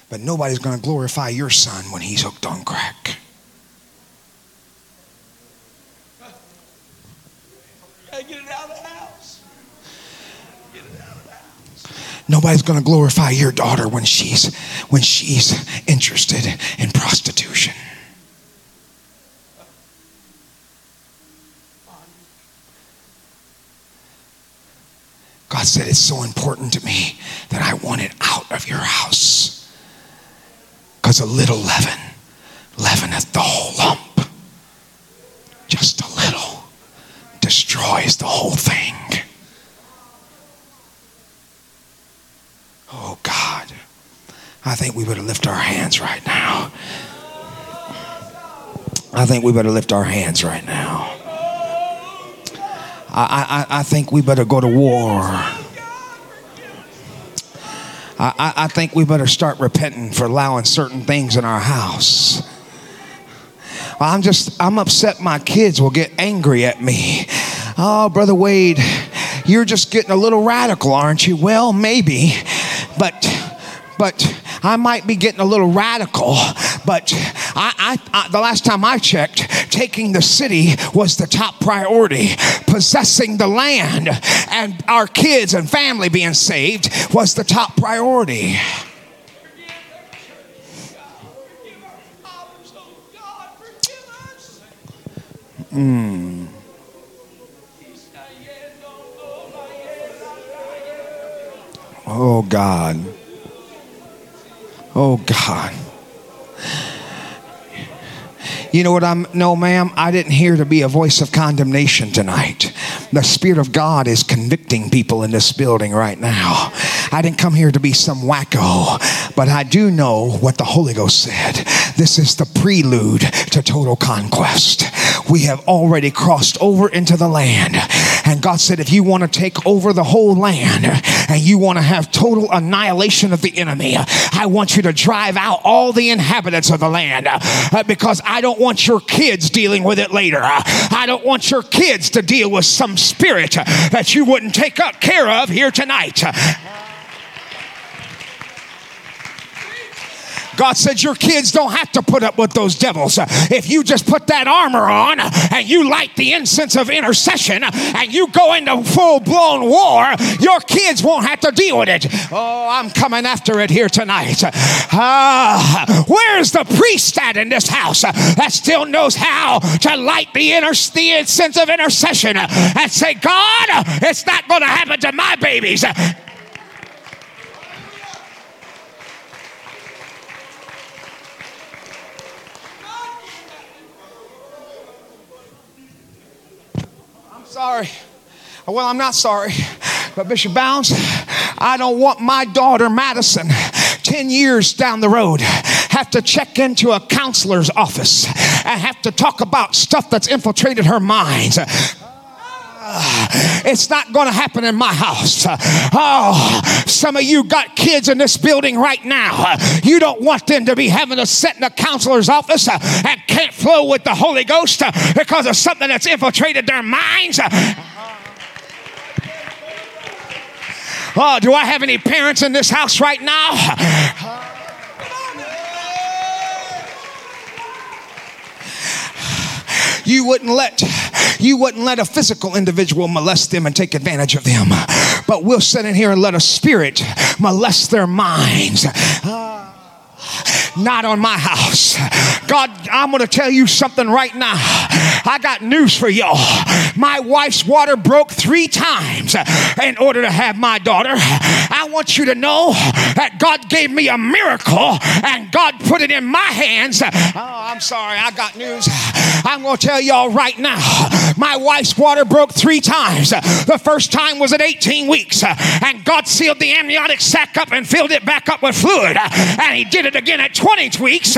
But nobody's going to glorify your son when he's hooked on crack. Nobody's going to glorify your daughter when she's when she's interested in prostitution. God said it's so important to me that I want it out of your house. Because a little leaven leaveneth the whole lump. Just a little destroys the whole thing. Oh, God. I think we better lift our hands right now. I think we better lift our hands right now. I, I, I think we better go to war. I, I think we better start repenting for allowing certain things in our house. I'm just, I'm upset my kids will get angry at me. Oh, Brother Wade, you're just getting a little radical, aren't you? Well, maybe but but I might be getting a little radical, but I, I, I, the last time I checked, taking the city was the top priority. Possessing the land and our kids and family being saved was the top priority. Hmm. Oh, God. Oh, God. You know what I'm, no, ma'am, I didn't hear to be a voice of condemnation tonight. The Spirit of God is convicting people in this building right now. I didn't come here to be some wacko, but I do know what the Holy Ghost said. This is the prelude to total conquest. We have already crossed over into the land. And God said, if you want to take over the whole land and you want to have total annihilation of the enemy, I want you to drive out all the inhabitants of the land uh, because I don't want your kids dealing with it later. I don't want your kids to deal with some spirit that you wouldn't take up care of here tonight. God said, Your kids don't have to put up with those devils. If you just put that armor on and you light the incense of intercession and you go into full blown war, your kids won't have to deal with it. Oh, I'm coming after it here tonight. Ah, where's the priest at in this house that still knows how to light the, the incense of intercession and say, God, it's not going to happen to my babies. Sorry. Well, I'm not sorry. But Bishop Bounds, I don't want my daughter, Madison, 10 years down the road, have to check into a counselor's office and have to talk about stuff that's infiltrated her mind. It's not going to happen in my house. Oh, some of you got kids in this building right now. You don't want them to be having to sit in a counselor's office and can't flow with the Holy Ghost because of something that's infiltrated their minds. Oh, do I have any parents in this house right now? You wouldn't let you wouldn't let a physical individual molest them and take advantage of them but we'll sit in here and let a spirit molest their minds not on my house. God, I'm going to tell you something right now. I got news for y'all. My wife's water broke three times in order to have my daughter. Want you to know that God gave me a miracle and God put it in my hands. Oh, I'm sorry, I got news. I'm going to tell y'all right now. My wife's water broke three times. The first time was at 18 weeks, and God sealed the amniotic sac up and filled it back up with fluid. And He did it again at 20 weeks.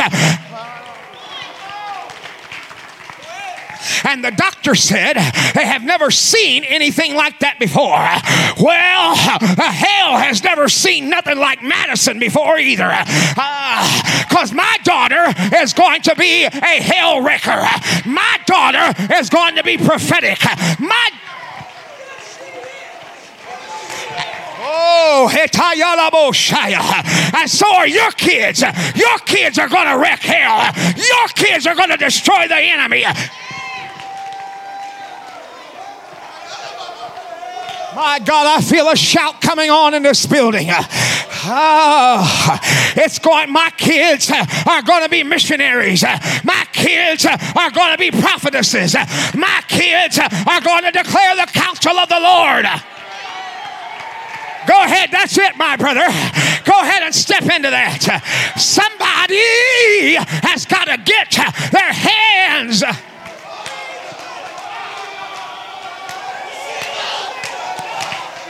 And the doctor said they have never seen anything like that before. Well, hell has never seen nothing like Madison before either. Because uh, my daughter is going to be a hell wrecker. My daughter is going to be prophetic. My Oh, and so are your kids. Your kids are going to wreck hell. Your kids are going to destroy the enemy. My God, I feel a shout coming on in this building. Oh, it's going, my kids are going to be missionaries. My kids are going to be prophetesses. My kids are going to declare the counsel of the Lord. Go ahead, that's it, my brother. Go ahead and step into that. Somebody has got to get their hands.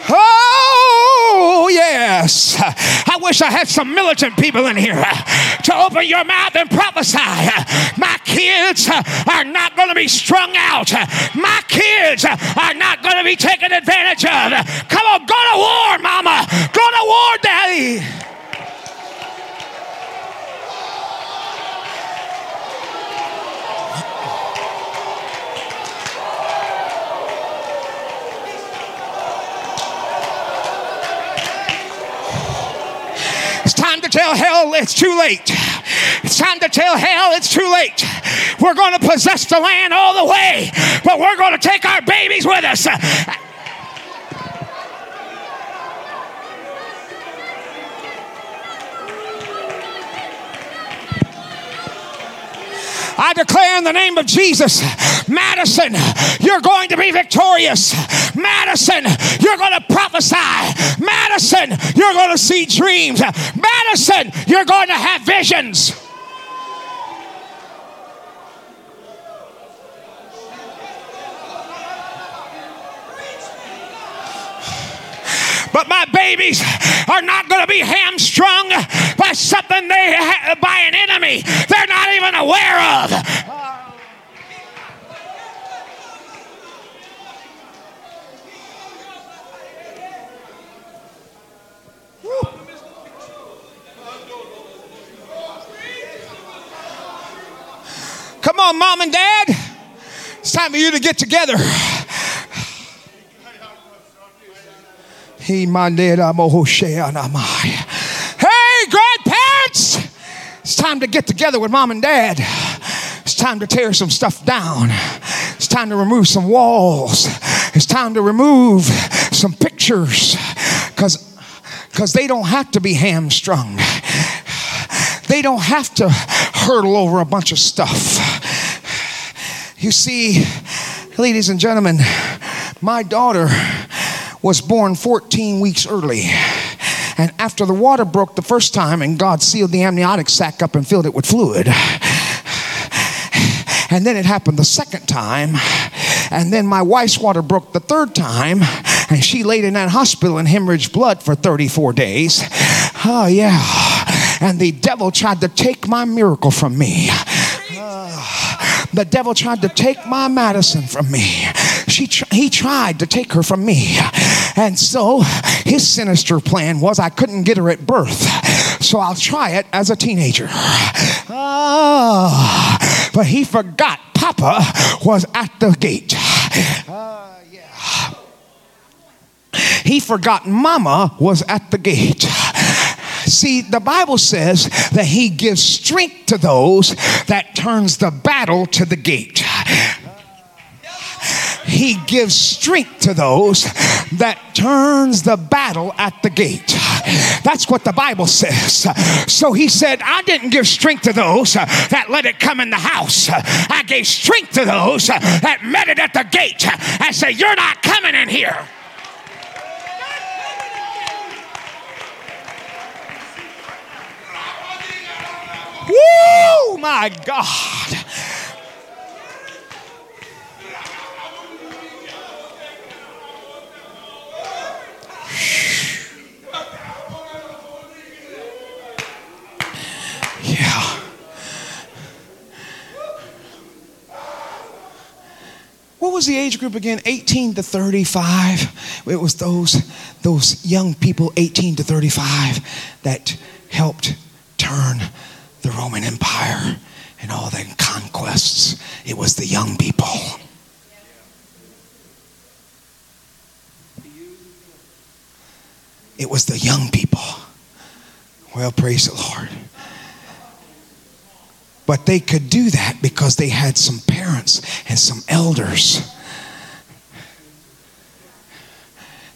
Oh, yes. I wish I had some militant people in here to open your mouth and prophesy. My kids are not going to be strung out. My kids are not going to be taken advantage of. Come on, go to war, mama. Go to war, daddy. Tell hell it's too late. It's time to tell hell it's too late. We're going to possess the land all the way, but we're going to take our babies with us. I declare in the name of Jesus, Madison, you're going to be victorious. Madison, you're going to prophesy. Madison, you're going to see dreams. Madison, you're going to have visions. But my babies are not going to be hamstrung by something they ha- by an enemy they're not even aware of. Come on, mom and dad. It's time for you to get together. Hey, grandparents, it's time to get together with mom and dad. It's time to tear some stuff down. It's time to remove some walls. It's time to remove some pictures because because they don't have to be hamstrung. They don't have to hurdle over a bunch of stuff. You see, ladies and gentlemen, my daughter was born 14 weeks early. And after the water broke the first time and God sealed the amniotic sac up and filled it with fluid, and then it happened the second time, and then my wife's water broke the third time, And she laid in that hospital and hemorrhaged blood for 34 days. Oh, yeah. And the devil tried to take my miracle from me. Uh, the devil tried to take my Madison from me. She he tried to take her from me. And so his sinister plan was I couldn't get her at birth. So I'll try it as a teenager. Ah, but he forgot Papa was at the gate. Uh, yeah. He forgot Mama was at the gate. See, the Bible says that he gives strength to those that turns the battle to the gate. He gives strength to those that turns the battle at the gate. That's what the Bible says. So he said, I didn't give strength to those that let it come in the house. I gave strength to those that met it at the gate and said, You're not coming in here. Woo, my God. What was the age group again? 18 to 35. It was those those young people 18 to 35 that helped turn the Roman Empire and all the conquests. It was the young people. It was the young people. Well, praise the Lord. But they could do that because they had some parents and some elders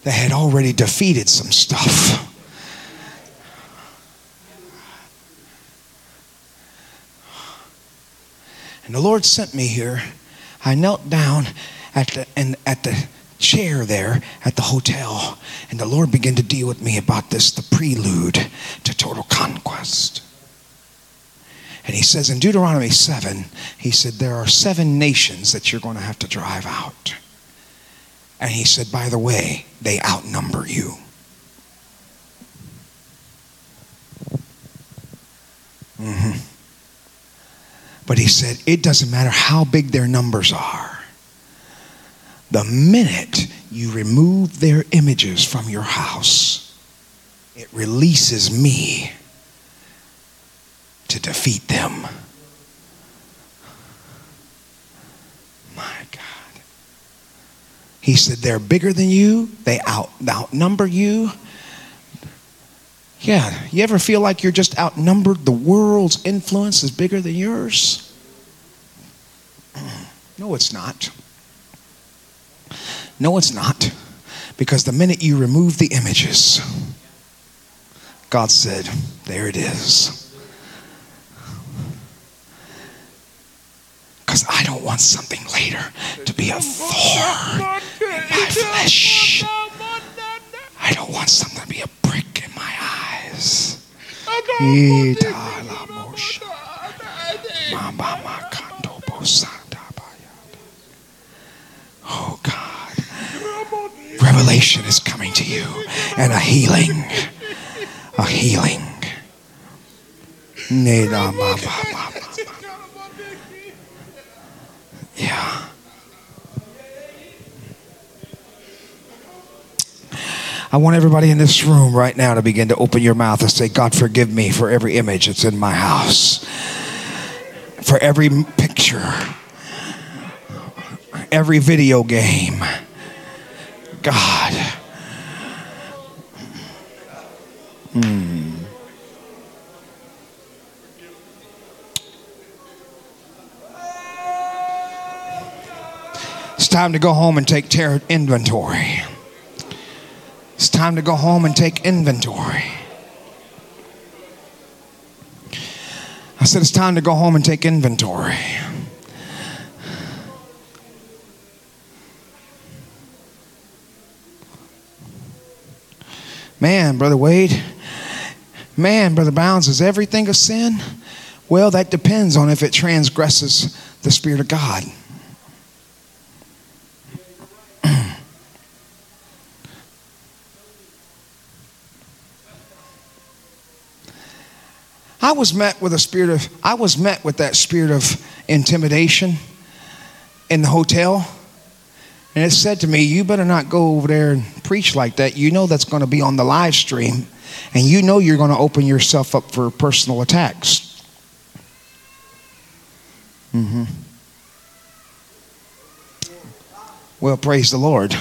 that had already defeated some stuff. And the Lord sent me here. I knelt down at the, and at the chair there at the hotel, and the Lord began to deal with me about this the prelude to total conquest. And he says in Deuteronomy 7, he said, There are seven nations that you're going to have to drive out. And he said, By the way, they outnumber you. Mm-hmm. But he said, It doesn't matter how big their numbers are. The minute you remove their images from your house, it releases me to defeat them. My God. He said, They're bigger than you, they out, outnumber you. Yeah, you ever feel like you're just outnumbered? The world's influence is bigger than yours? Mm. No, it's not. No, it's not. Because the minute you remove the images, God said, There it is. Because I don't want something later to be a thorn in my flesh. I don't want something to be a brick in my eyes. Oh God. Revelation is coming to you and a healing. A healing. Yeah. I want everybody in this room right now to begin to open your mouth and say, God, forgive me for every image that's in my house, for every picture, every video game. God. Hmm. It's time to go home and take inventory. It's time to go home and take inventory. I said, It's time to go home and take inventory. Man, Brother Wade, man, Brother Bounds, is everything a sin? Well, that depends on if it transgresses the Spirit of God. Was met with a spirit of, I was met with that spirit of intimidation in the hotel. And it said to me, You better not go over there and preach like that. You know that's going to be on the live stream. And you know you're going to open yourself up for personal attacks. Mm-hmm. Well, praise the Lord.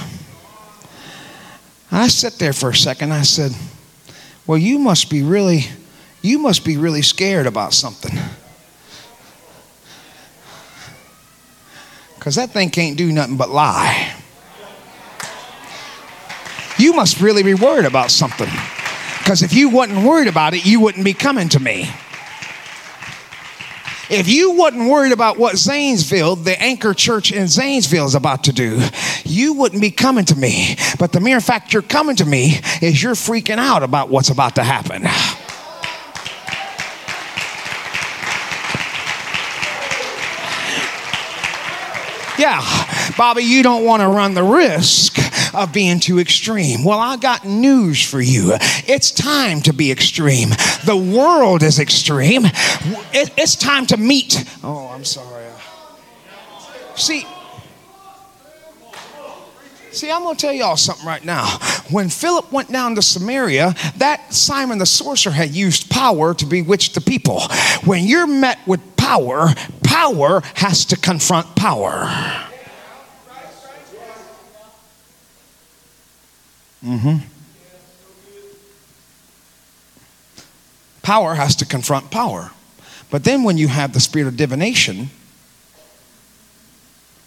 I sat there for a second. I said, Well, you must be really, you must be really scared about something. Because that thing can't do nothing but lie. You must really be worried about something. Because if you wasn't worried about it, you wouldn't be coming to me. If you wasn't worried about what Zanesville, the anchor church in Zanesville, is about to do, you wouldn't be coming to me. But the mere fact you're coming to me is you're freaking out about what's about to happen. Yeah, Bobby, you don't want to run the risk of being too extreme. Well, I got news for you. It's time to be extreme. The world is extreme. it's time to meet. Oh, I'm sorry. See, See, I'm going to tell y'all something right now. When Philip went down to Samaria, that Simon the sorcerer had used power to bewitch the people. When you're met with power, power has to confront power. Mm-hmm. Power has to confront power. But then when you have the spirit of divination,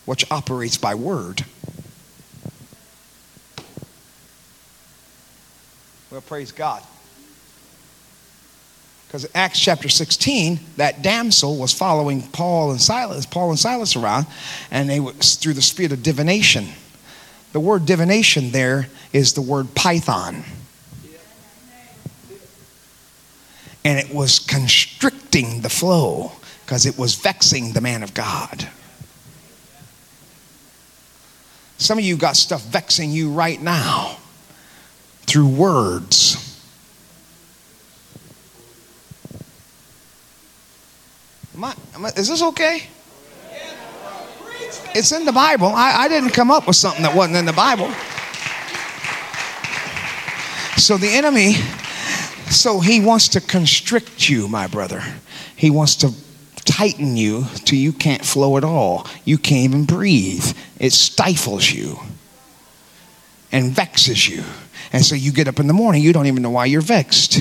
which operates by word, well, praise God. Because Acts chapter 16, that damsel was following Paul and Silas, Paul and Silas around, and they was through the spirit of divination. The word divination there is the word python. And it was constricting the flow because it was vexing the man of God. Some of you got stuff vexing you right now through words. Am I, am I, is this okay? It's in the Bible. I, I didn't come up with something that wasn't in the Bible. So the enemy, so he wants to constrict you, my brother. He wants to tighten you till you can't flow at all. You can't even breathe. It stifles you and vexes you. And so you get up in the morning, you don't even know why you're vexed.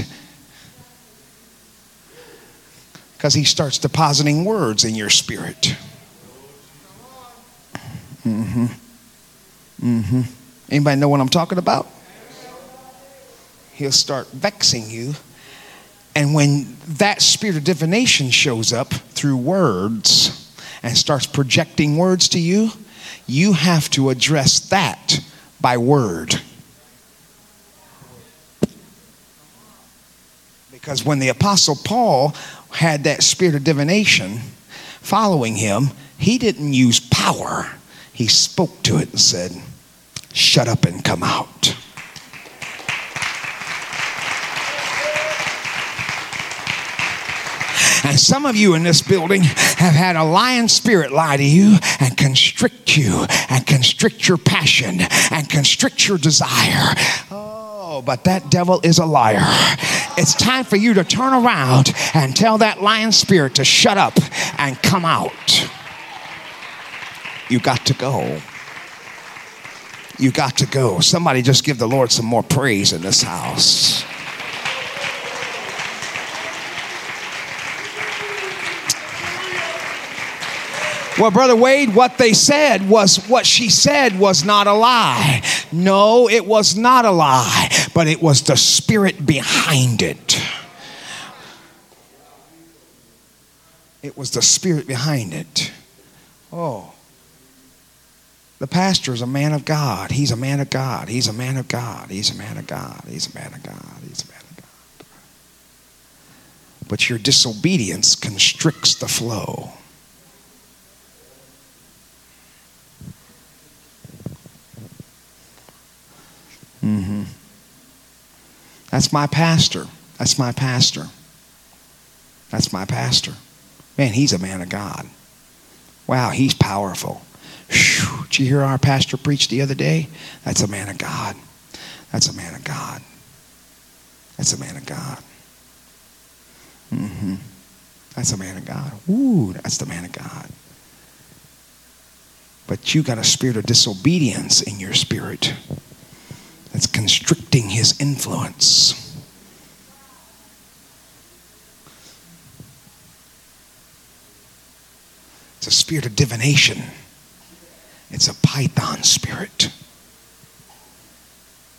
Because he starts depositing words in your spirit. Mm-hmm. Mm-hmm. Anybody know what I'm talking about? He'll start vexing you. And when that spirit of divination shows up through words and starts projecting words to you, you have to address that by word. Because when the Apostle Paul had that spirit of divination following him, he didn't use power he spoke to it and said, Shut up and come out. And some of you in this building have had a lying spirit lie to you and constrict you and constrict your passion and constrict your desire. Oh, but that devil is a liar. It's time for you to turn around and tell that lying spirit to shut up and come out. You got to go. You got to go. Somebody just give the Lord some more praise in this house. Well, Brother Wade, what they said was what she said was not a lie. No, it was not a lie, but it was the spirit behind it. It was the spirit behind it. Oh. The pastor is a man of God. He's a man of God. He's a man of God. He's a man of God. He's a man of God. He's a man of God. But your disobedience constricts the flow. Mm-hmm. That's my pastor. That's my pastor. That's my pastor. Man, he's a man of God. Wow, he's powerful. Whew, did you hear our pastor preach the other day? That's a man of God. That's a man of God. That's a man of God. Mm-hmm. That's a man of God. Ooh, that's the man of God. But you got a spirit of disobedience in your spirit that's constricting his influence. It's a spirit of divination. It's a python spirit.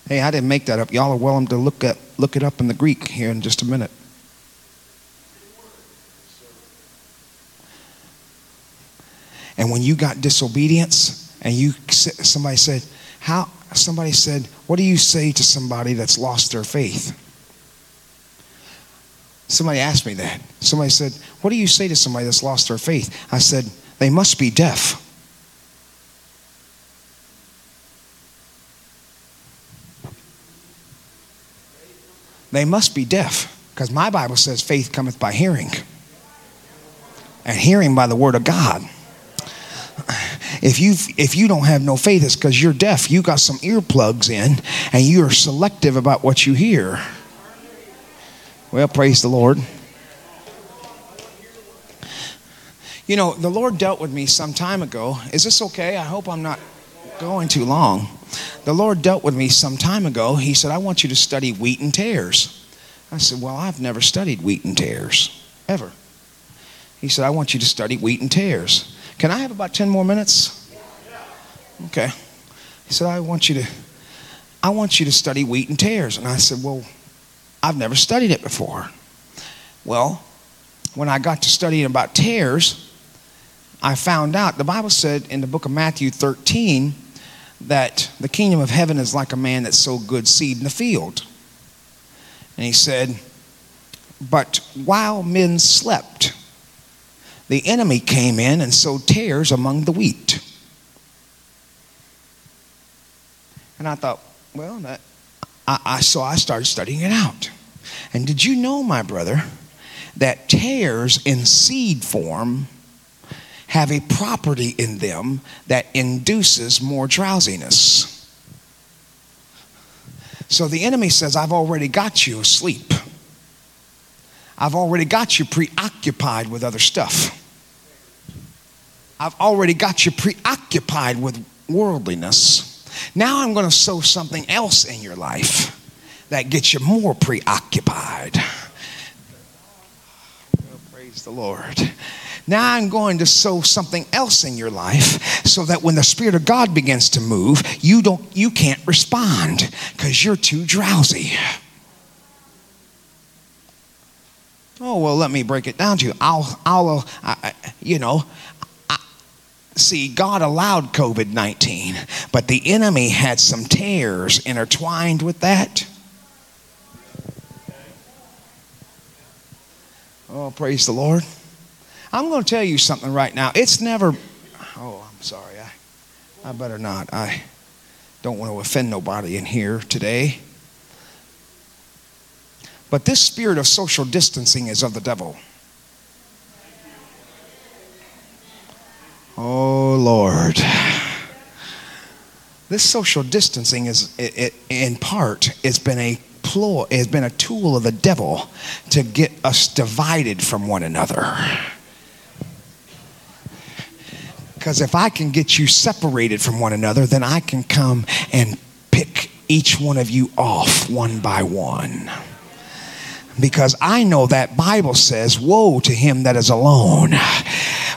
Hey, I didn't make that up. Y'all are welcome to look at look it up in the Greek here in just a minute. And when you got disobedience, and you somebody said, "How?" Somebody said, "What do you say to somebody that's lost their faith?" Somebody asked me that. Somebody said, "What do you say to somebody that's lost their faith?" I said, "They must be deaf." They must be deaf because my Bible says faith cometh by hearing, and hearing by the word of God if you if you don't have no faith, it's because you're deaf. You got some earplugs in, and you are selective about what you hear. Well, praise the Lord. You know, the Lord dealt with me some time ago. Is this okay? I hope I'm not going too long. The Lord dealt with me some time ago. He said, I want you to study wheat and tares. I said, Well, I've never studied wheat and tares, ever. He said, I want you to study wheat and tares. Can I have about 10 more minutes? Okay. He said, I want you to I want you to study wheat and tares. And I said, Well, I've never studied it before. Well, when I got to studying about tares, I found out the Bible said in the book of Matthew 13 that the kingdom of heaven is like a man that sowed good seed in the field. And he said, But while men slept, the enemy came in and sowed tares among the wheat. And I thought, well, that, I, I, so I started studying it out. And did you know, my brother, that tares in seed form have a property in them that induces more drowsiness? So the enemy says, I've already got you asleep. I've already got you preoccupied with other stuff. I've already got you preoccupied with worldliness. Now I'm going to sow something else in your life that gets you more preoccupied. Well, praise the Lord. Now I'm going to sow something else in your life so that when the Spirit of God begins to move, you don't you can't respond because you're too drowsy. Oh well, let me break it down to you. I'll, I'll, uh, you know, see, God allowed COVID 19, but the enemy had some tares intertwined with that. Oh, praise the Lord. I'm going to tell you something right now. It's never, oh, I'm sorry. I, I better not. I don't want to offend nobody in here today. But this spirit of social distancing is of the devil. Oh, Lord. This social distancing is, it, it, in part, it's been a ploy, it's been a tool of the devil to get us divided from one another. Because if I can get you separated from one another, then I can come and pick each one of you off one by one. Because I know that Bible says, Woe to him that is alone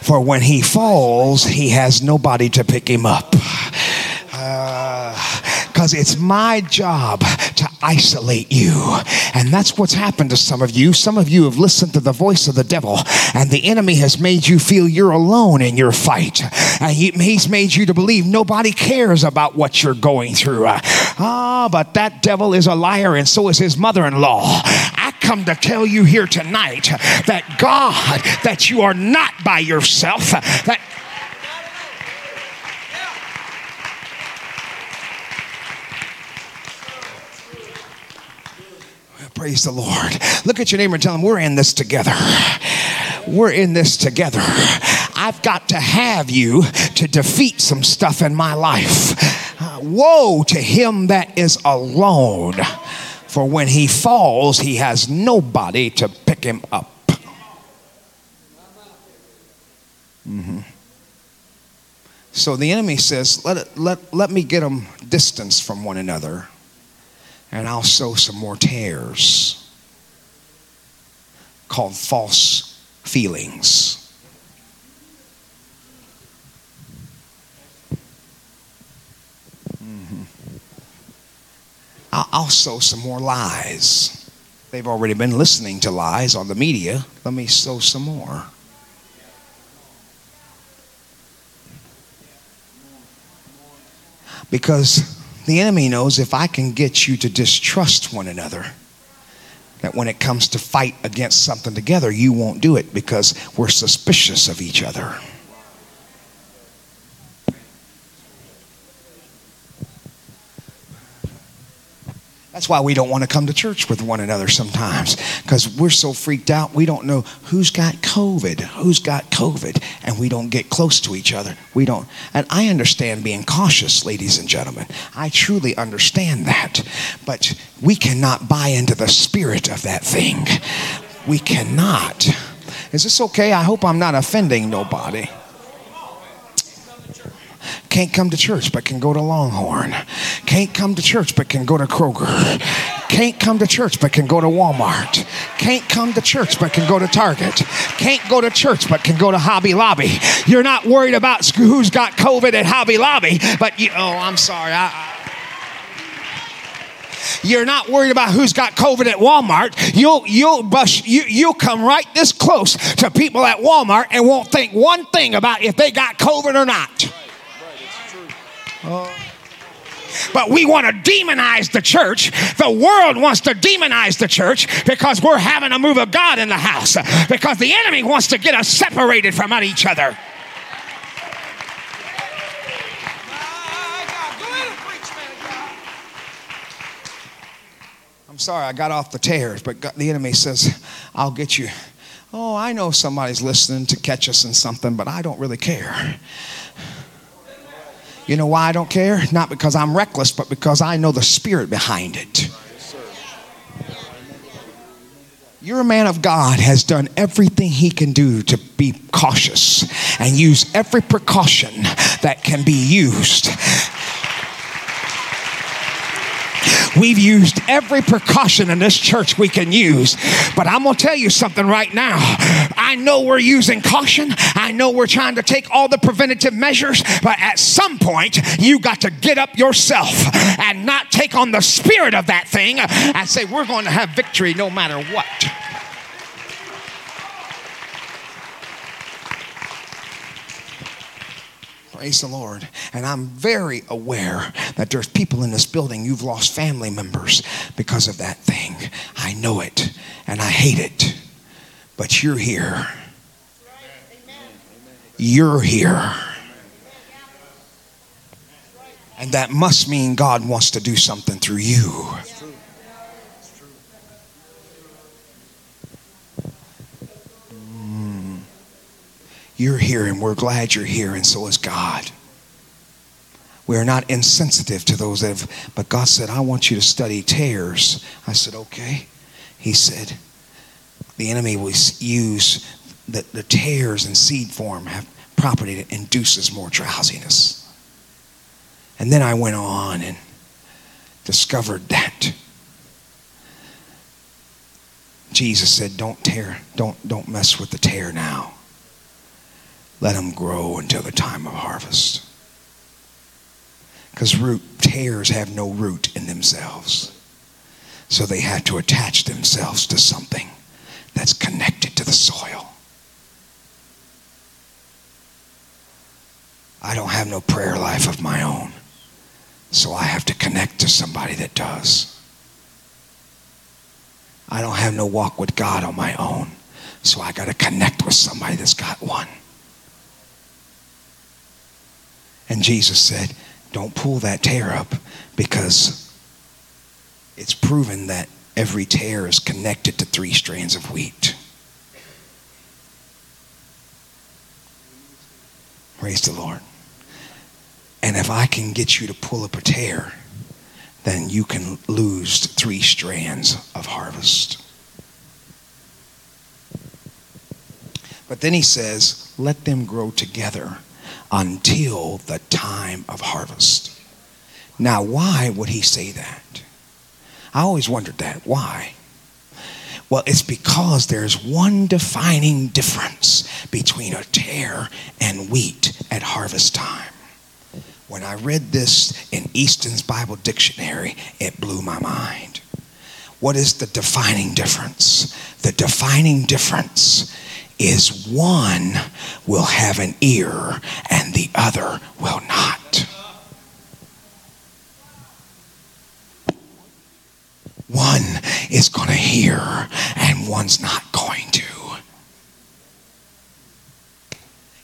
for when he falls, he has nobody to pick him up. Because uh, it's my job to isolate you. And that's what's happened to some of you. Some of you have listened to the voice of the devil, and the enemy has made you feel you're alone in your fight. And he, he's made you to believe nobody cares about what you're going through. Ah, uh, but that devil is a liar, and so is his mother in law come to tell you here tonight that God, that you are not by yourself, that Praise the Lord. Look at your neighbor and tell him, We're in this together. We're in this together. I've got to have you to defeat some stuff in my life. Uh, woe to him that is alone, for when he falls, he has nobody to pick him up. Mm-hmm. So the enemy says, let, it, let, let me get them distance from one another, and I'll sow some more tares called false feelings. Sow some more lies. They've already been listening to lies on the media. Let me sow some more. Because the enemy knows if I can get you to distrust one another, that when it comes to fight against something together, you won't do it because we're suspicious of each other. That's why we don't want to come to church with one another sometimes because we're so freaked out. We don't know who's got COVID, who's got COVID, and we don't get close to each other. We don't. And I understand being cautious, ladies and gentlemen. I truly understand that. But we cannot buy into the spirit of that thing. We cannot. Is this okay? I hope I'm not offending nobody can't come to church but can go to Longhorn, can't come to church but can go to Kroger, can't come to church but can go to Walmart, can't come to church but can go to Target, can't go to church but can go to Hobby Lobby. You're not worried about who's got COVID at Hobby Lobby, but you, oh, I'm sorry. I, I you're not worried about who's got COVID at Walmart. You'll you'll you you'll come right this close to people at Walmart and won't think one thing about if they got COVID or not. But we want to demonize the church. The world wants to demonize the church because we're having a move of God in the house. Because the enemy wants to get us separated from each other. I'm sorry, I got off the tares, but the enemy says, I'll get you. Oh, I know somebody's listening to catch us in something, but I don't really care. You know why I don't care? Not because I'm reckless, but because I know the spirit behind it. Your man of God has done everything he can do to be cautious and use every precaution that can be used We've used every precaution in this church we can use. But I'm going to tell you something right now. I know we're using caution. I know we're trying to take all the preventative measures. But at some point, you got to get up yourself and not take on the spirit of that thing and say, we're going to have victory no matter what. Praise the Lord. And I'm very aware that there's people in this building, you've lost family members because of that thing. I know it and I hate it. But you're here. You're here. And that must mean God wants to do something through you. You're here, and we're glad you're here, and so is God. We are not insensitive to those that have, but God said, I want you to study tares. I said, okay. He said, the enemy will use the, the tares in seed form have property that induces more drowsiness. And then I went on and discovered that Jesus said, Don't tear, don't, don't mess with the tare now. Let them grow until the time of harvest. Because root tares have no root in themselves. So they have to attach themselves to something that's connected to the soil. I don't have no prayer life of my own. So I have to connect to somebody that does. I don't have no walk with God on my own. So I got to connect with somebody that's got one. And Jesus said, Don't pull that tare up because it's proven that every tare is connected to three strands of wheat. Praise the Lord. And if I can get you to pull up a tare, then you can lose three strands of harvest. But then he says, let them grow together until the time of harvest. Now, why would he say that? I always wondered that. Why? Well, it's because there's one defining difference between a tare and wheat at harvest time. When I read this in Easton's Bible Dictionary, it blew my mind. What is the defining difference? The defining difference is one will have an ear and the other will not. One is going to hear and one's not going to.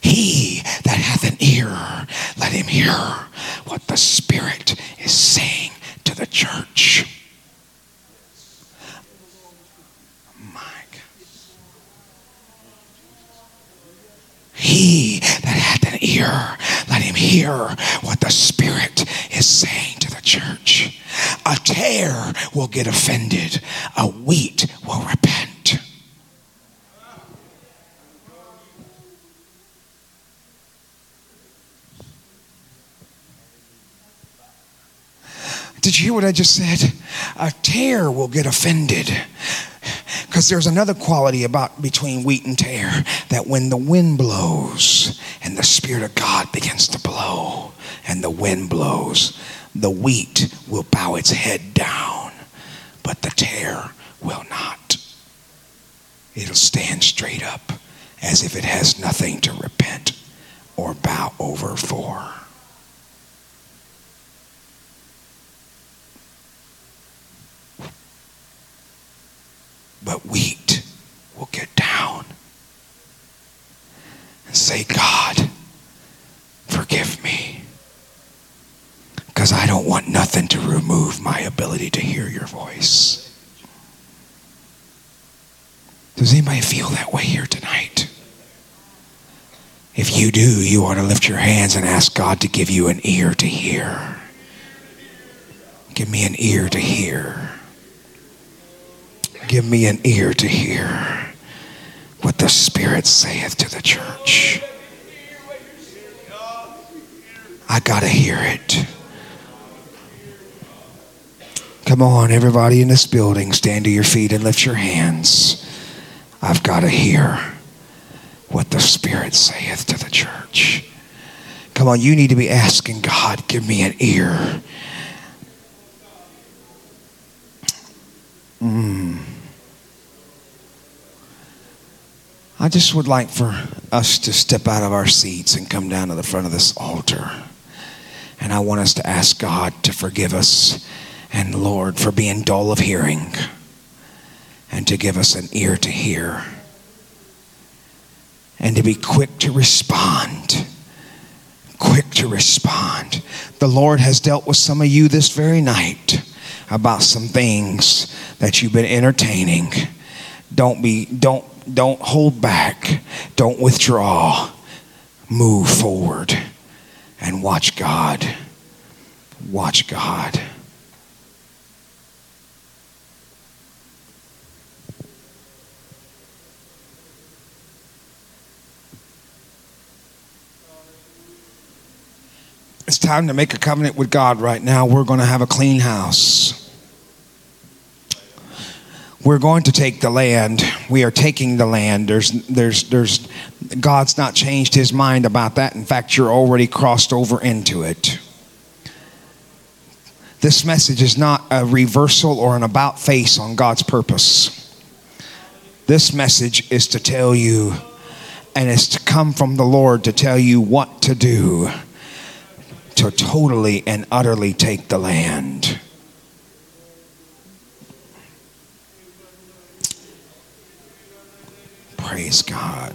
He that hath an ear, let him hear what the Spirit is saying to the church. He that hath an ear, let him hear what the Spirit is saying to the church. A tare will get offended, a wheat will repent. Did you hear what I just said? A tare will get offended. Because there's another quality about between wheat and tare that when the wind blows and the Spirit of God begins to blow and the wind blows, the wheat will bow its head down, but the tare will not. It'll stand straight up as if it has nothing to repent or bow over for. But wheat will get down and say, God, forgive me. Because I don't want nothing to remove my ability to hear your voice. Does anybody feel that way here tonight? If you do, you ought to lift your hands and ask God to give you an ear to hear. Give me an ear to hear. Give me an ear to hear what the Spirit saith to the church. I got to hear it. Come on, everybody in this building, stand to your feet and lift your hands. I've got to hear what the Spirit saith to the church. Come on, you need to be asking God, give me an ear. Mm. I just would like for us to step out of our seats and come down to the front of this altar. And I want us to ask God to forgive us and, Lord, for being dull of hearing and to give us an ear to hear and to be quick to respond. Quick to respond. The Lord has dealt with some of you this very night about some things that you've been entertaining. Don't be, don't don't hold back. Don't withdraw. Move forward and watch God. Watch God. It's time to make a covenant with God right now. We're going to have a clean house we're going to take the land. We are taking the land. There's, there's, there's, God's not changed his mind about that. In fact, you're already crossed over into it. This message is not a reversal or an about face on God's purpose. This message is to tell you, and it's to come from the Lord to tell you what to do to totally and utterly take the land. Praise God.